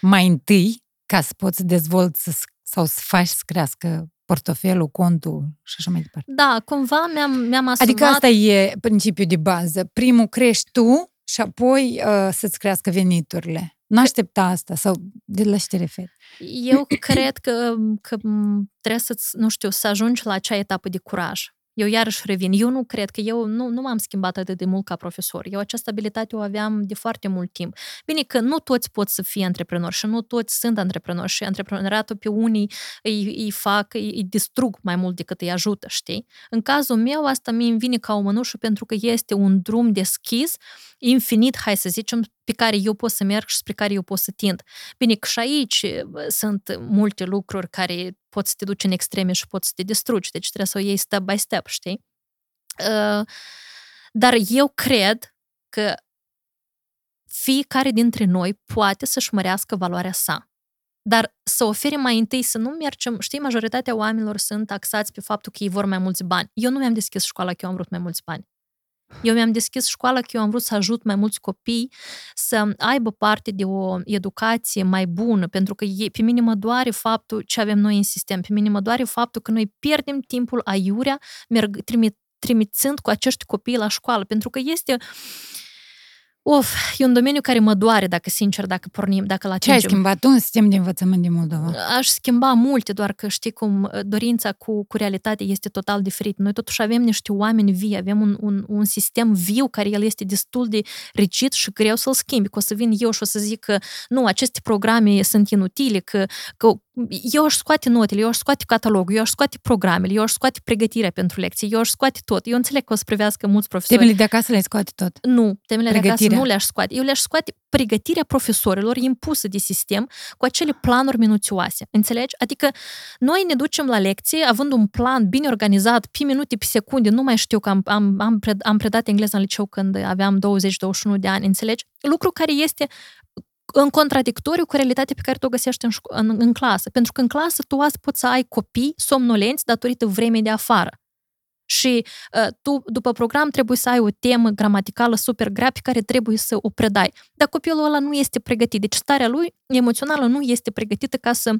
mai întâi ca să poți să dezvolți sau să faci să crească portofelul, contul și așa mai departe. Da, cumva mi-am, mi-am asumat... Adică asta e principiul de bază. Primul crești tu și apoi uh, să-ți crească veniturile. Nu aștepta asta sau de la ce te referi? Eu cred că, că trebuie să nu știu, să ajungi la acea etapă de curaj eu iarăși revin. Eu nu cred că eu nu, nu m-am schimbat atât de mult ca profesor. Eu această abilitate o aveam de foarte mult timp. Bine că nu toți pot să fie antreprenori și nu toți sunt antreprenori și antreprenoriatul pe unii îi, îi fac, îi, îi distrug mai mult decât îi ajută, știi? În cazul meu, asta mi vine ca o mănușă pentru că este un drum deschis, infinit, hai să zicem, pe care eu pot să merg și spre care eu pot să tind. Bine că și aici sunt multe lucruri care pot să te duci în extreme și pot să te distrugi, deci trebuie să o iei step by step, știi? Dar eu cred că fiecare dintre noi poate să-și mărească valoarea sa. Dar să ofere mai întâi să nu mergem, știi, majoritatea oamenilor sunt taxați pe faptul că ei vor mai mulți bani. Eu nu mi-am deschis școala că eu am vrut mai mulți bani. Eu mi-am deschis școala că eu am vrut să ajut mai mulți copii să aibă parte de o educație mai bună, pentru că pe mine mă doare faptul ce avem noi în sistem, pe mine mă doare faptul că noi pierdem timpul aiurea merg, trimit, trimițând cu acești copii la școală, pentru că este Of, e un domeniu care mă doare, dacă sincer, dacă pornim, dacă la Ce ai schimbat tu în sistem de învățământ din Moldova? Aș schimba multe, doar că știi cum dorința cu, cu realitatea este total diferit. Noi totuși avem niște oameni vii, avem un, un, un sistem viu care el este destul de rigid și greu să-l schimbi. Că o să vin eu și o să zic că nu, aceste programe sunt inutile, că, că eu aș scoate notele, eu aș scoate catalogul, eu aș scoate programele, eu aș scoate pregătirea pentru lecții, eu aș scoate tot. Eu înțeleg că o să privească mulți profesori. Temele de acasă le scoate tot? Nu, temele de acasă nu le-aș scoate. Eu le-aș scoate pregătirea profesorilor impusă de sistem cu acele planuri minuțioase. Înțelegi? Adică noi ne ducem la lecție având un plan bine organizat, pe minute, pe secunde, nu mai știu că am, am, am, pred, am predat engleză în liceu când aveam 20-21 de ani, înțelegi? Lucru care este în contradictoriu cu realitatea pe care tu o găsești în, în, în clasă. Pentru că în clasă tu azi poți să ai copii somnolenți datorită vremii de afară. Și uh, tu, după program, trebuie să ai o temă gramaticală super grea pe care trebuie să o predai. Dar copilul ăla nu este pregătit. Deci starea lui emoțională nu este pregătită ca să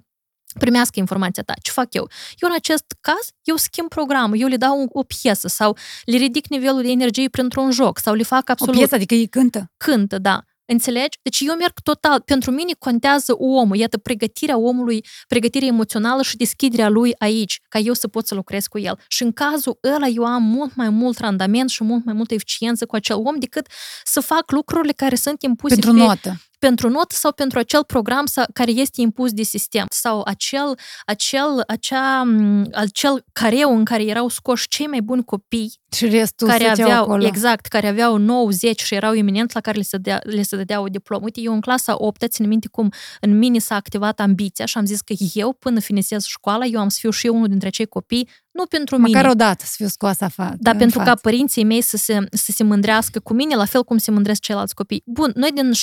primească informația ta. Ce fac eu? Eu în acest caz, eu schimb programul, eu le dau o, o piesă sau le ridic nivelul de energie printr-un joc sau le fac absolut... O piesă, adică ei cântă? Cântă, da. Înțelegi? Deci eu merg total, pentru mine contează omul, iată pregătirea omului, pregătirea emoțională și deschiderea lui aici, ca eu să pot să lucrez cu el. Și în cazul ăla eu am mult mai mult randament și mult mai multă eficiență cu acel om decât să fac lucrurile care sunt impuse pentru pe, notă pentru notă sau pentru acel program sau, care este impus de sistem sau acel, acel, acea, acel careu în care erau scoși cei mai buni copii și restul care aveau, acolo. exact, care aveau 9, 10 și erau eminenți la care le se, dea, le se dădea o diplomă. Uite, eu în clasa 8 țin minte cum în mine s-a activat ambiția și am zis că eu, până finisez școala, eu am să fiu și eu unul dintre acei copii nu pentru Măcar mine. Măcar odată să fiu scoasă afară. Dar pentru față. ca părinții mei să se, să se mândrească cu mine, la fel cum se mândresc ceilalți copii. Bun, noi din 60-80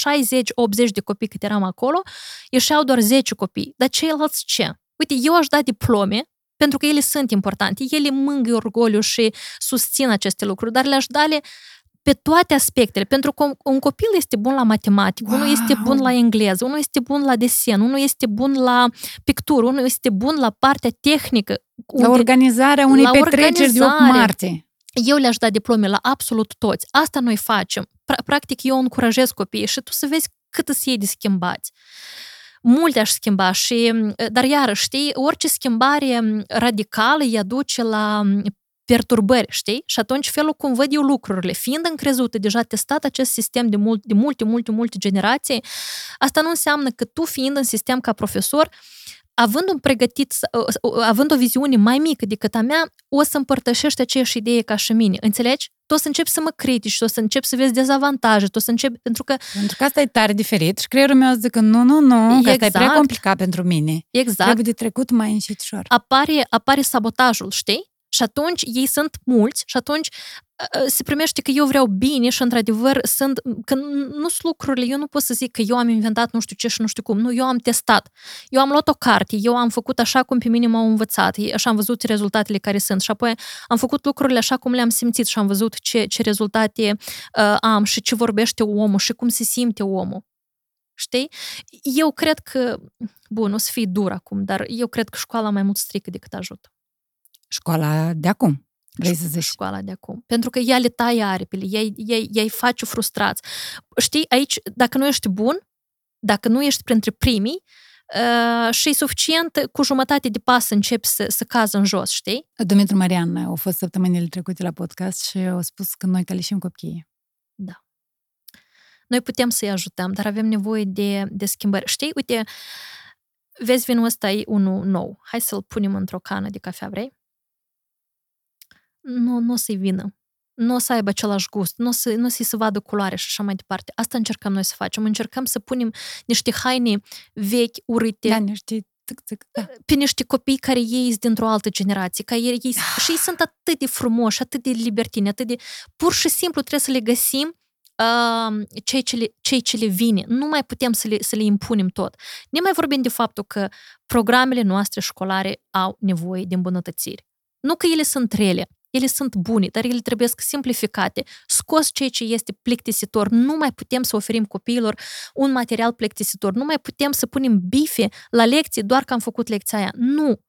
de copii cât eram acolo, ieșeau doar 10 copii. Dar ceilalți ce? Uite, eu aș da diplome, pentru că ele sunt importante, ele mângâie orgoliu și susțin aceste lucruri, dar le-aș da le pe toate aspectele, pentru că un copil este bun la matematică, wow. unul este bun la engleză, unul este bun la desen, unul este bun la pictură, unul este bun la partea tehnică. La organizarea unei la petreceri de 8 martie. Eu le-aș da diplome la absolut toți. Asta noi facem. Practic, eu încurajez copiii și tu să vezi cât îți iei de schimbați multe aș schimba și, dar iarăși, știi, orice schimbare radicală îi aduce la perturbări, știi? Și atunci felul cum văd eu lucrurile, fiind încrezută, deja testat acest sistem de, mult, de multe, multe, multe generații, asta nu înseamnă că tu, fiind în sistem ca profesor, având un pregătit, având o viziune mai mică decât a mea, o să împărtășești aceeași idee ca și mine. Înțelegi? Tu o să începi să mă critici, tu o să începi să vezi dezavantaje, tu o să începi, pentru că... Pentru că asta e tare diferit și creierul meu zice că nu, nu, nu, exact. că asta e prea exact. complicat pentru mine. Exact. Trebuie de trecut mai încetișor. Apare, apare sabotajul, știi? Și atunci ei sunt mulți și atunci se primește că eu vreau bine și într-adevăr sunt, că nu sunt lucrurile, eu nu pot să zic că eu am inventat nu știu ce și nu știu cum, nu, eu am testat, eu am luat o carte, eu am făcut așa cum pe mine m-au învățat, așa am văzut rezultatele care sunt și apoi am făcut lucrurile așa cum le-am simțit și am văzut ce, ce rezultate uh, am și ce vorbește omul și cum se simte omul. Știi? Eu cred că, bun, o să fie dur acum, dar eu cred că școala mai mult strică decât ajută. Școala de acum. Vrei să zici? Școala de acum. Pentru că ea le taie aripile, ea, ea, ea îi face frustrați. Știi, aici, dacă nu ești bun, dacă nu ești printre primii, uh, și e suficient cu jumătate de pas să începi să, să cazi în jos, știi? Dumitru Marian a fost săptămânile trecute la podcast și a spus că noi călișim copiii. Da. Noi putem să-i ajutăm, dar avem nevoie de, de schimbări. Știi, uite, vezi vinul ăsta e unul nou. Hai să-l punem într-o cană de cafea, vrei? Nu, nu o să-i vină. Nu o să aibă același gust, nu o să, nu o să-i se vadă culoare și așa mai departe. Asta încercăm noi să facem. Încercăm să punem niște haine vechi, urâte. Da, niște tic, tic, da. pe niște copii care ei sunt dintr-o altă generație, care ei, ei, și ei sunt atât de frumoși, atât de libertini, atât de... Pur și simplu trebuie să le găsim uh, cei, ce le, cei ce le vine. Nu mai putem să le, să le impunem tot. Ne mai vorbim de faptul că programele noastre școlare au nevoie de îmbunătățiri. Nu că ele sunt rele, ele sunt bune, dar ele trebuie simplificate, scos ceea ce este plictisitor. Nu mai putem să oferim copiilor un material plictisitor, nu mai putem să punem bife la lecții doar că am făcut lecția aia. Nu!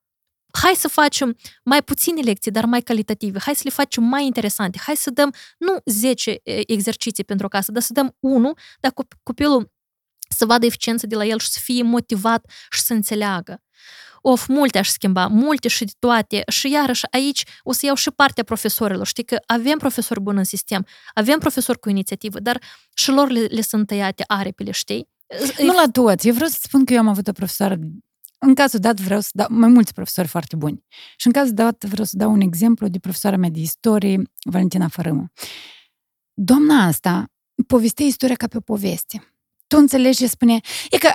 hai să facem mai puține lecții, dar mai calitative, hai să le facem mai interesante, hai să dăm nu 10 exerciții pentru o casă, dar să dăm unul, dar copilul să vadă eficiență de la el și să fie motivat și să înțeleagă. Of, multe aș schimba, multe și toate. Și iarăși aici o să iau și partea profesorilor. Știi că avem profesori buni în sistem, avem profesori cu inițiativă, dar și lor le, le sunt tăiate aripile, știi? Nu la toți. Eu vreau să spun că eu am avut o profesoară în cazul dat vreau să dau mai mulți profesori foarte buni. Și în cazul dat vreau să dau un exemplu de profesoara mea de istorie, Valentina Fărâmă. Doamna asta povestea istoria ca pe o poveste. Tu înțelegi ce spune? E că,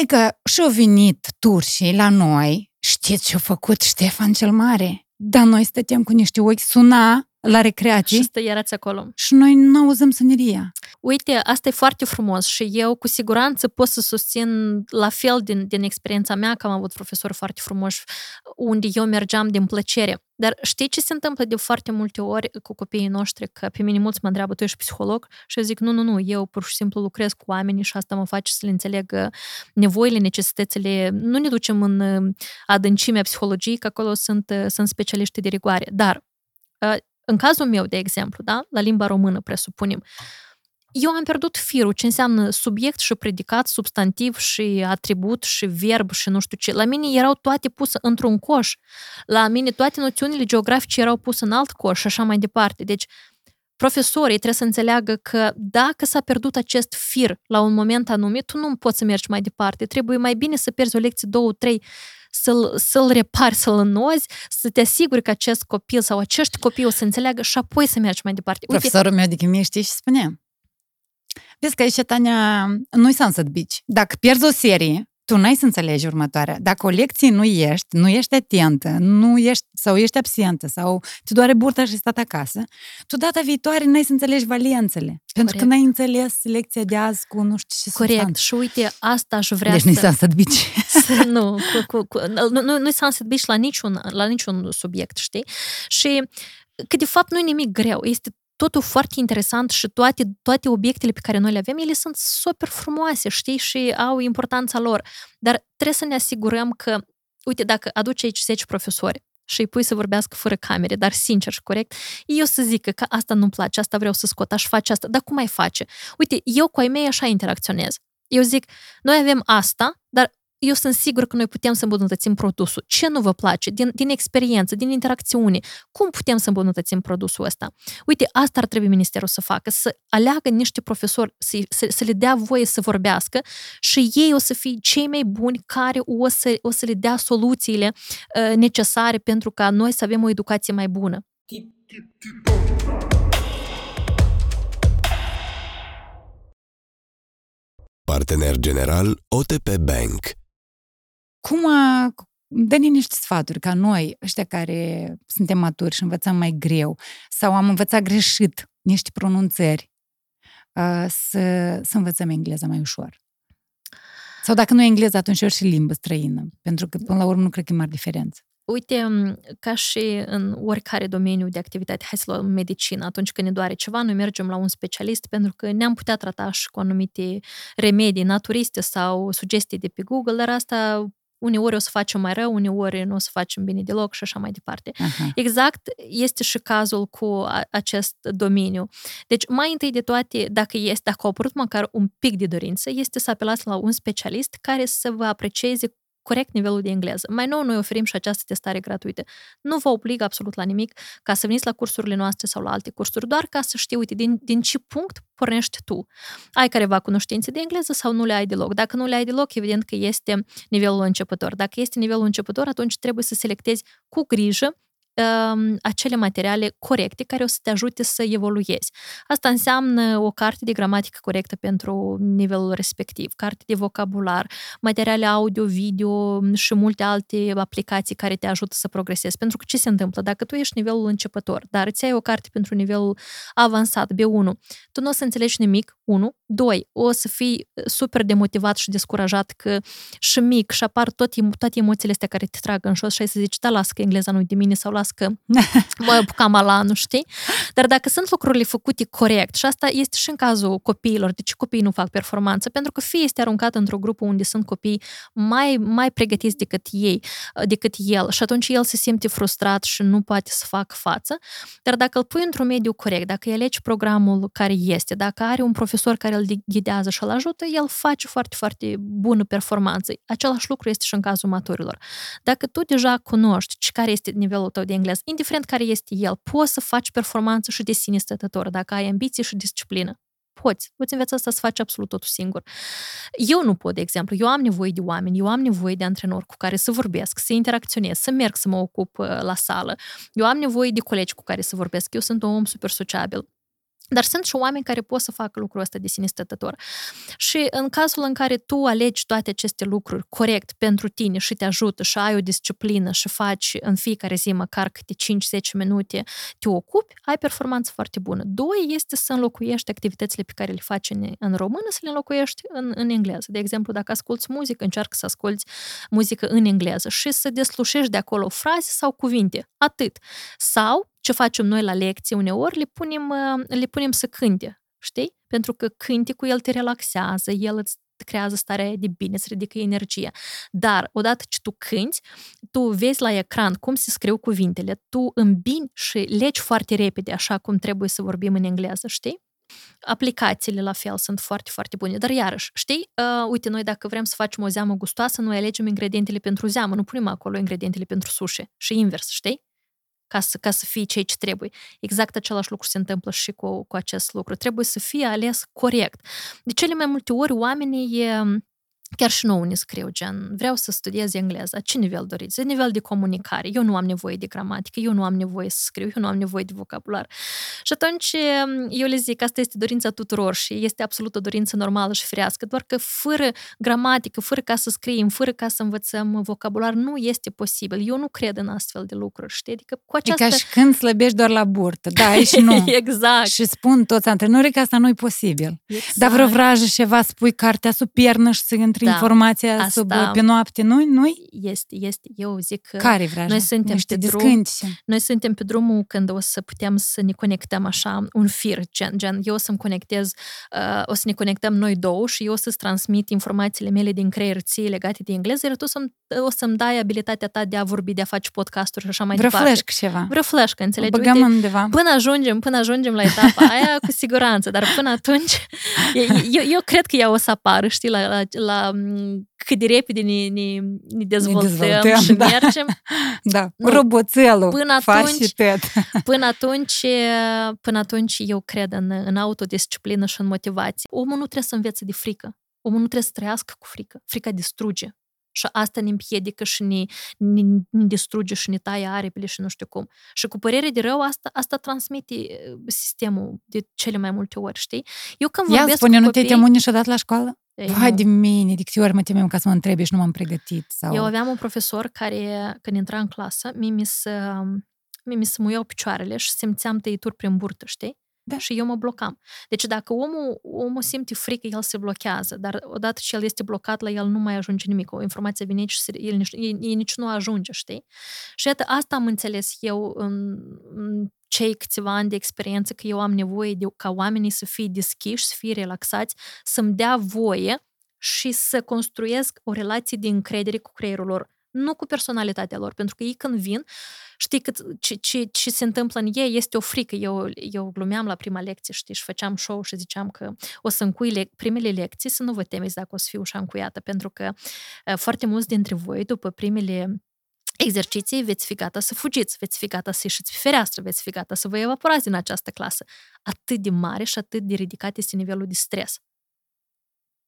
e că și-au venit turșii la noi, știți ce-a făcut Ștefan cel Mare? Dar noi stăteam cu niște ochi, suna la recreații. Și stăierați acolo. Și noi nu auzăm sâneria. Uite, asta e foarte frumos și eu cu siguranță pot să susțin la fel din, din experiența mea că am avut profesori foarte frumoși unde eu mergeam din plăcere. Dar știi ce se întâmplă de foarte multe ori cu copiii noștri? Că pe mine mulți mă întreabă, tu ești psiholog? Și eu zic, nu, nu, nu, eu pur și simplu lucrez cu oamenii și asta mă face să le înțeleg uh, nevoile, necesitățile. Nu ne ducem în uh, adâncimea psihologiei, că acolo sunt, uh, sunt specialiști de rigoare. Dar în cazul meu, de exemplu, da, la limba română presupunem, eu am pierdut firul, ce înseamnă subiect și predicat, substantiv și atribut și verb și nu știu ce. La mine erau toate puse într-un coș. La mine toate noțiunile geografice erau puse în alt coș și așa mai departe. Deci, profesorii trebuie să înțeleagă că dacă s-a pierdut acest fir la un moment anume, tu nu poți să mergi mai departe. Trebuie mai bine să pierzi o lecție, două, trei, să-l, să-l repari, să-l înnozi, să te asiguri că acest copil sau acești copii o să înțeleagă și apoi să mergi mai departe. Uite, Profesorul meu de chimie știi și spunea. Vezi că aici, Tania, nu-i sunset beach. Dacă pierzi o serie, tu n-ai să înțelegi următoarea. Dacă o lecție nu ești, nu ești atentă, nu ești, sau ești absentă, sau te doare burta și stat acasă, tu data viitoare n-ai să înțelegi valențele. Corect. Pentru că n-ai înțeles lecția de azi cu nu știu ce Corect. Substanță. Și uite, asta aș vrea deci să... Deci nu-i sunset beach. Să, nu, cu, cu, cu, nu, nu, nu-i sunset beach la niciun, la niciun subiect, știi? Și că de fapt nu e nimic greu. Este totul foarte interesant și toate, toate obiectele pe care noi le avem, ele sunt super frumoase, știi, și au importanța lor. Dar trebuie să ne asigurăm că, uite, dacă aduci aici 10 profesori și îi pui să vorbească fără camere, dar sincer și corect, eu să zic că asta nu-mi place, asta vreau să scot, aș face asta, dar cum ai face? Uite, eu cu ai mei așa interacționez. Eu zic, noi avem asta, dar eu sunt sigur că noi putem să îmbunătățim produsul. Ce nu vă place? Din, din experiență, din interacțiune. Cum putem să îmbunătățim produsul ăsta? Uite, asta ar trebui ministerul să facă, să aleagă niște profesori, să, să, să le dea voie să vorbească și ei o să fie cei mai buni care o să, o să le dea soluțiile uh, necesare pentru ca noi să avem o educație mai bună. Partener general OTP Bank cum a, dă-ne niște sfaturi ca noi, ăștia care suntem maturi și învățăm mai greu, sau am învățat greșit niște pronunțări, să, să învățăm engleza mai ușor. Sau dacă nu e engleză, atunci ori și limbă străină, pentru că până la urmă nu cred că e mare diferență. Uite, ca și în oricare domeniu de activitate, hai să luăm medicină, atunci când ne doare ceva, noi mergem la un specialist pentru că ne-am putea trata și cu anumite remedii naturiste sau sugestii de pe Google, dar asta uneori o să facem mai rău, uneori nu o să facem bine deloc și așa mai departe. Aha. Exact este și cazul cu acest domeniu. Deci, mai întâi de toate, dacă este, dacă a apărut măcar un pic de dorință, este să apelați la un specialist care să vă aprecieze corect nivelul de engleză. Mai nou, noi oferim și această testare gratuită. Nu vă obligă absolut la nimic ca să veniți la cursurile noastre sau la alte cursuri, doar ca să știi, uite, din, din ce punct pornești tu. Ai careva cunoștințe de engleză sau nu le ai deloc? Dacă nu le ai deloc, evident că este nivelul începător. Dacă este nivelul începător, atunci trebuie să selectezi cu grijă uh, acele materiale corecte care o să te ajute să evoluezi. Asta înseamnă o carte de gramatică corectă pentru nivelul respectiv, carte de vocabular, materiale audio, video și multe alte aplicații care te ajută să progresezi. Pentru că ce se întâmplă? Dacă tu ești nivelul începător, dar îți ai o carte pentru nivelul avansat, B1, tu nu o să înțelegi nimic, 1, 2, o să fii super demotivat și descurajat că și șmic și apar toate, toate emoțiile astea care te trag în jos și ai să zici, da, las că engleza nu de mine sau las vorbească cam alanul, știi? Dar dacă sunt lucrurile făcute corect, și asta este și în cazul copiilor, de ce copiii nu fac performanță? Pentru că fie este aruncat într-o grupă unde sunt copii mai, mai pregătiți decât ei, decât el, și atunci el se simte frustrat și nu poate să facă față. Dar dacă îl pui într-un mediu corect, dacă îi alegi programul care este, dacă are un profesor care îl ghidează și îl ajută, el face foarte, foarte bună performanță. Același lucru este și în cazul maturilor. Dacă tu deja cunoști care este nivelul tău de engleză, indiferent care este el, poți să faci performanță și de sine stătător, dacă ai ambiție și disciplină. Poți. Poți învăța asta să faci absolut totul singur. Eu nu pot, de exemplu. Eu am nevoie de oameni, eu am nevoie de antrenori cu care să vorbesc, să interacționez, să merg să mă ocup uh, la sală. Eu am nevoie de colegi cu care să vorbesc. Eu sunt un om super sociabil. Dar sunt și oameni care pot să facă lucrul ăsta de sine stătător. Și în cazul în care tu alegi toate aceste lucruri corect pentru tine și te ajută și ai o disciplină și faci în fiecare zi măcar câte 5-10 minute, te ocupi, ai performanță foarte bună. Doi este să înlocuiești activitățile pe care le faci în, în română, să le înlocuiești în, în engleză. De exemplu, dacă asculți muzică, încearcă să asculți muzică în engleză și să deslușești de acolo fraze sau cuvinte. Atât. Sau ce facem noi la lecții uneori, le punem, uh, le punem să cânte, știi? Pentru că cânte cu el te relaxează, el îți creează starea de bine, îți ridică energia. Dar, odată ce tu cânti, tu vezi la ecran cum se scriu cuvintele, tu îmbini și legi foarte repede, așa cum trebuie să vorbim în engleză, știi? Aplicațiile, la fel, sunt foarte, foarte bune. Dar, iarăși, știi, uh, uite, noi dacă vrem să facem o zeamă gustoasă, noi alegem ingredientele pentru zeamă, nu punem acolo ingredientele pentru sushi. Și invers, știi? Ca să, ca să fie ceea ce trebuie. Exact același lucru se întâmplă și cu, cu acest lucru. Trebuie să fie ales corect. De cele mai multe ori oamenii Chiar și nouă ne scriu, gen, vreau să studiez engleză. Ce nivel doriți? Nivel de comunicare. Eu nu am nevoie de gramatică, eu nu am nevoie să scriu, eu nu am nevoie de vocabular. Și atunci eu le zic, asta este dorința tuturor și este absolut o dorință normală și firească, doar că fără gramatică, fără ca să scriem, fără ca să învățăm vocabular, nu este posibil. Eu nu cred în astfel de lucruri, știi? Adică cu această... E ca și când slăbești doar la burtă, da, și nu. exact. Și spun toți antrenorii că asta nu e posibil. Exact. Dar vreo vrajă ceva, spui cartea sub piernă și să intri da. informația Asta sub, pe noapte, nu? nu Este, este. Eu zic că Care vrajă? noi suntem pe drum, noi suntem pe drumul când o să putem să ne conectăm așa un fir, gen, gen eu o să-mi conectez, uh, o să ne conectăm noi două și eu o să-ți transmit informațiile mele din creier ție legate de engleză, iar tu să-mi, o să-mi dai abilitatea ta de a vorbi, de a face podcasturi și așa mai Vreo departe. Vreo ceva. Vreo flash, înțelegi? O băgăm Uite, undeva. Până ajungem, până ajungem la etapa aia, cu siguranță, dar până atunci, eu, eu cred că ea o să apară, știi, la, la, la cât de repede ne, ne, ne, dezvoltăm, ne dezvoltăm și da. mergem. Da, nu, roboțelul până atunci, până atunci, până atunci eu cred în, în autodisciplină și în motivație. Omul nu trebuie să învețe de frică. Omul nu trebuie să trăiască cu frică. Frica distruge. Și asta ne împiedică și ne, ne, ne distruge și ne taie aripile și nu știu cum. Și cu părere de rău, asta, asta transmite sistemul de cele mai multe ori, știi? Eu când vorbesc Ia, spune, cu nu copii, te teamuni niciodată la școală? Ei, Vai nu. de mine, de câte ori mă temem ca să mă întrebi și nu m-am pregătit. Sau... Eu aveam un profesor care, când intra în clasă, mie mi se, mie mi se muiau picioarele și simțeam tăituri prin burtă, știi? Da. Și eu mă blocam. Deci dacă omul, omul simte frică, el se blochează, dar odată ce el este blocat, la el nu mai ajunge nimic. O informație vine și el, el, el nici nu ajunge, știi? Și iată, asta am înțeles eu în, în cei câțiva ani de experiență, că eu am nevoie de ca oamenii să fie deschiși, să fie relaxați, să-mi dea voie și să construiesc o relație de încredere cu creierul lor nu cu personalitatea lor, pentru că ei când vin, știi că ce, ce, ce se întâmplă în ei este o frică. Eu, eu glumeam la prima lecție, știi, și făceam show și ziceam că o să încui le- primele lecții, să nu vă temeți dacă o să fiu ușa încuiată, pentru că foarte mulți dintre voi, după primele exerciții, veți fi gata să fugiți, veți fi gata să ieșiți pe fereastră, veți fi gata să vă evaporați din această clasă. Atât de mare și atât de ridicat este nivelul de stres.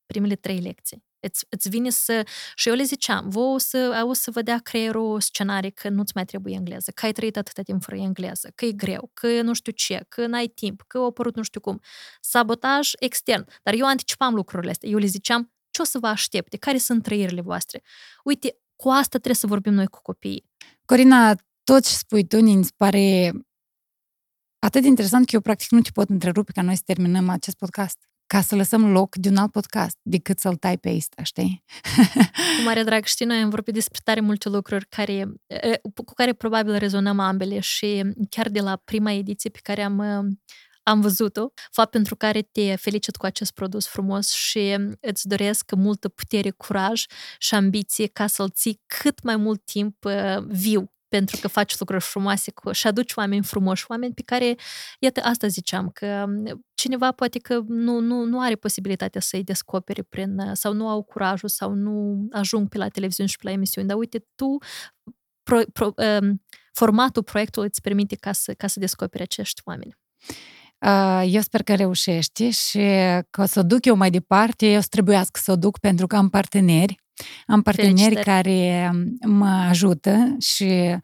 Primele trei lecții. Îți, îți vine să... Și eu le ziceam, vă o să, o să vă dea creierul scenarii că nu-ți mai trebuie engleză, că ai trăit atâta timp fără engleză, că e greu, că nu știu ce, că n-ai timp, că a apărut nu știu cum. Sabotaj extern. Dar eu anticipam lucrurile astea. Eu le ziceam, ce o să vă aștepte, care sunt trăirile voastre. Uite, cu asta trebuie să vorbim noi cu copiii. Corina, tot ce spui tu mi pare atât de interesant că eu practic nu te pot întrerupe ca noi să terminăm acest podcast. Ca să lăsăm loc de un alt podcast decât să-l tai pe ăsta, știi? Cu mare drag, știi, noi am vorbit despre tare multe lucruri care, cu care probabil rezonăm ambele și chiar de la prima ediție pe care am am văzut-o, fapt pentru care te felicit cu acest produs frumos și îți doresc multă putere, curaj și ambiție ca să-l ții cât mai mult timp viu pentru că faci lucruri frumoase cu, și aduci oameni frumoși, oameni pe care, iată, asta ziceam, că cineva poate că nu, nu, nu are posibilitatea să-i descopere prin, sau nu au curajul, sau nu ajung pe la televiziune și pe la emisiuni, dar uite, tu, pro, pro, um, formatul proiectului îți permite ca să, ca să descoperi acești oameni. Eu sper că reușești și că o să o duc eu mai departe, eu să trebuiască să o duc pentru că am parteneri am parteneri Felicitări. care mă ajută și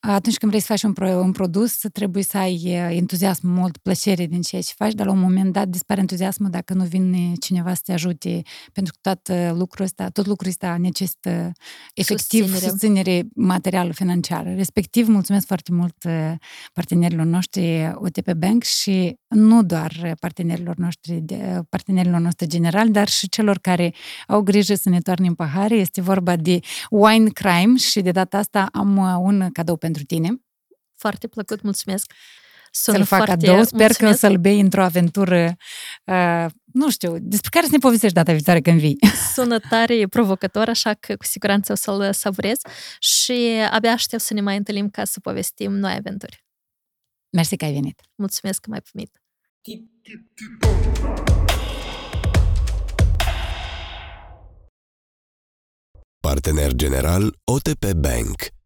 atunci când vrei să faci un, pro- un produs, trebuie să ai entuziasm mult, plăcere din ceea ce faci, dar la un moment dat dispare entuziasmul dacă nu vine cineva să te ajute, pentru că tot lucrul ăsta, tot lucrul ăsta necesită efectiv susținere, susținere materială financiară. Respectiv, mulțumesc foarte mult partenerilor noștri OTP Bank și nu doar partenerilor noștri, partenerilor noștri generali, dar și celor care au grijă să ne toarne în pahar pahare. Este vorba de Wine Crime și de data asta am uh, un cadou pentru tine. Foarte plăcut, mulțumesc! să-l fac cadou. Sper mulțumesc. că o să-l bei într-o aventură, uh, nu știu, despre care să ne povestești data viitoare când vii. Sună tare provocător, așa că cu siguranță o să-l savurez și abia aștept să ne mai întâlnim ca să povestim noi aventuri. Mersi că ai venit. Mulțumesc că m-ai primit. Partener general OTP Bank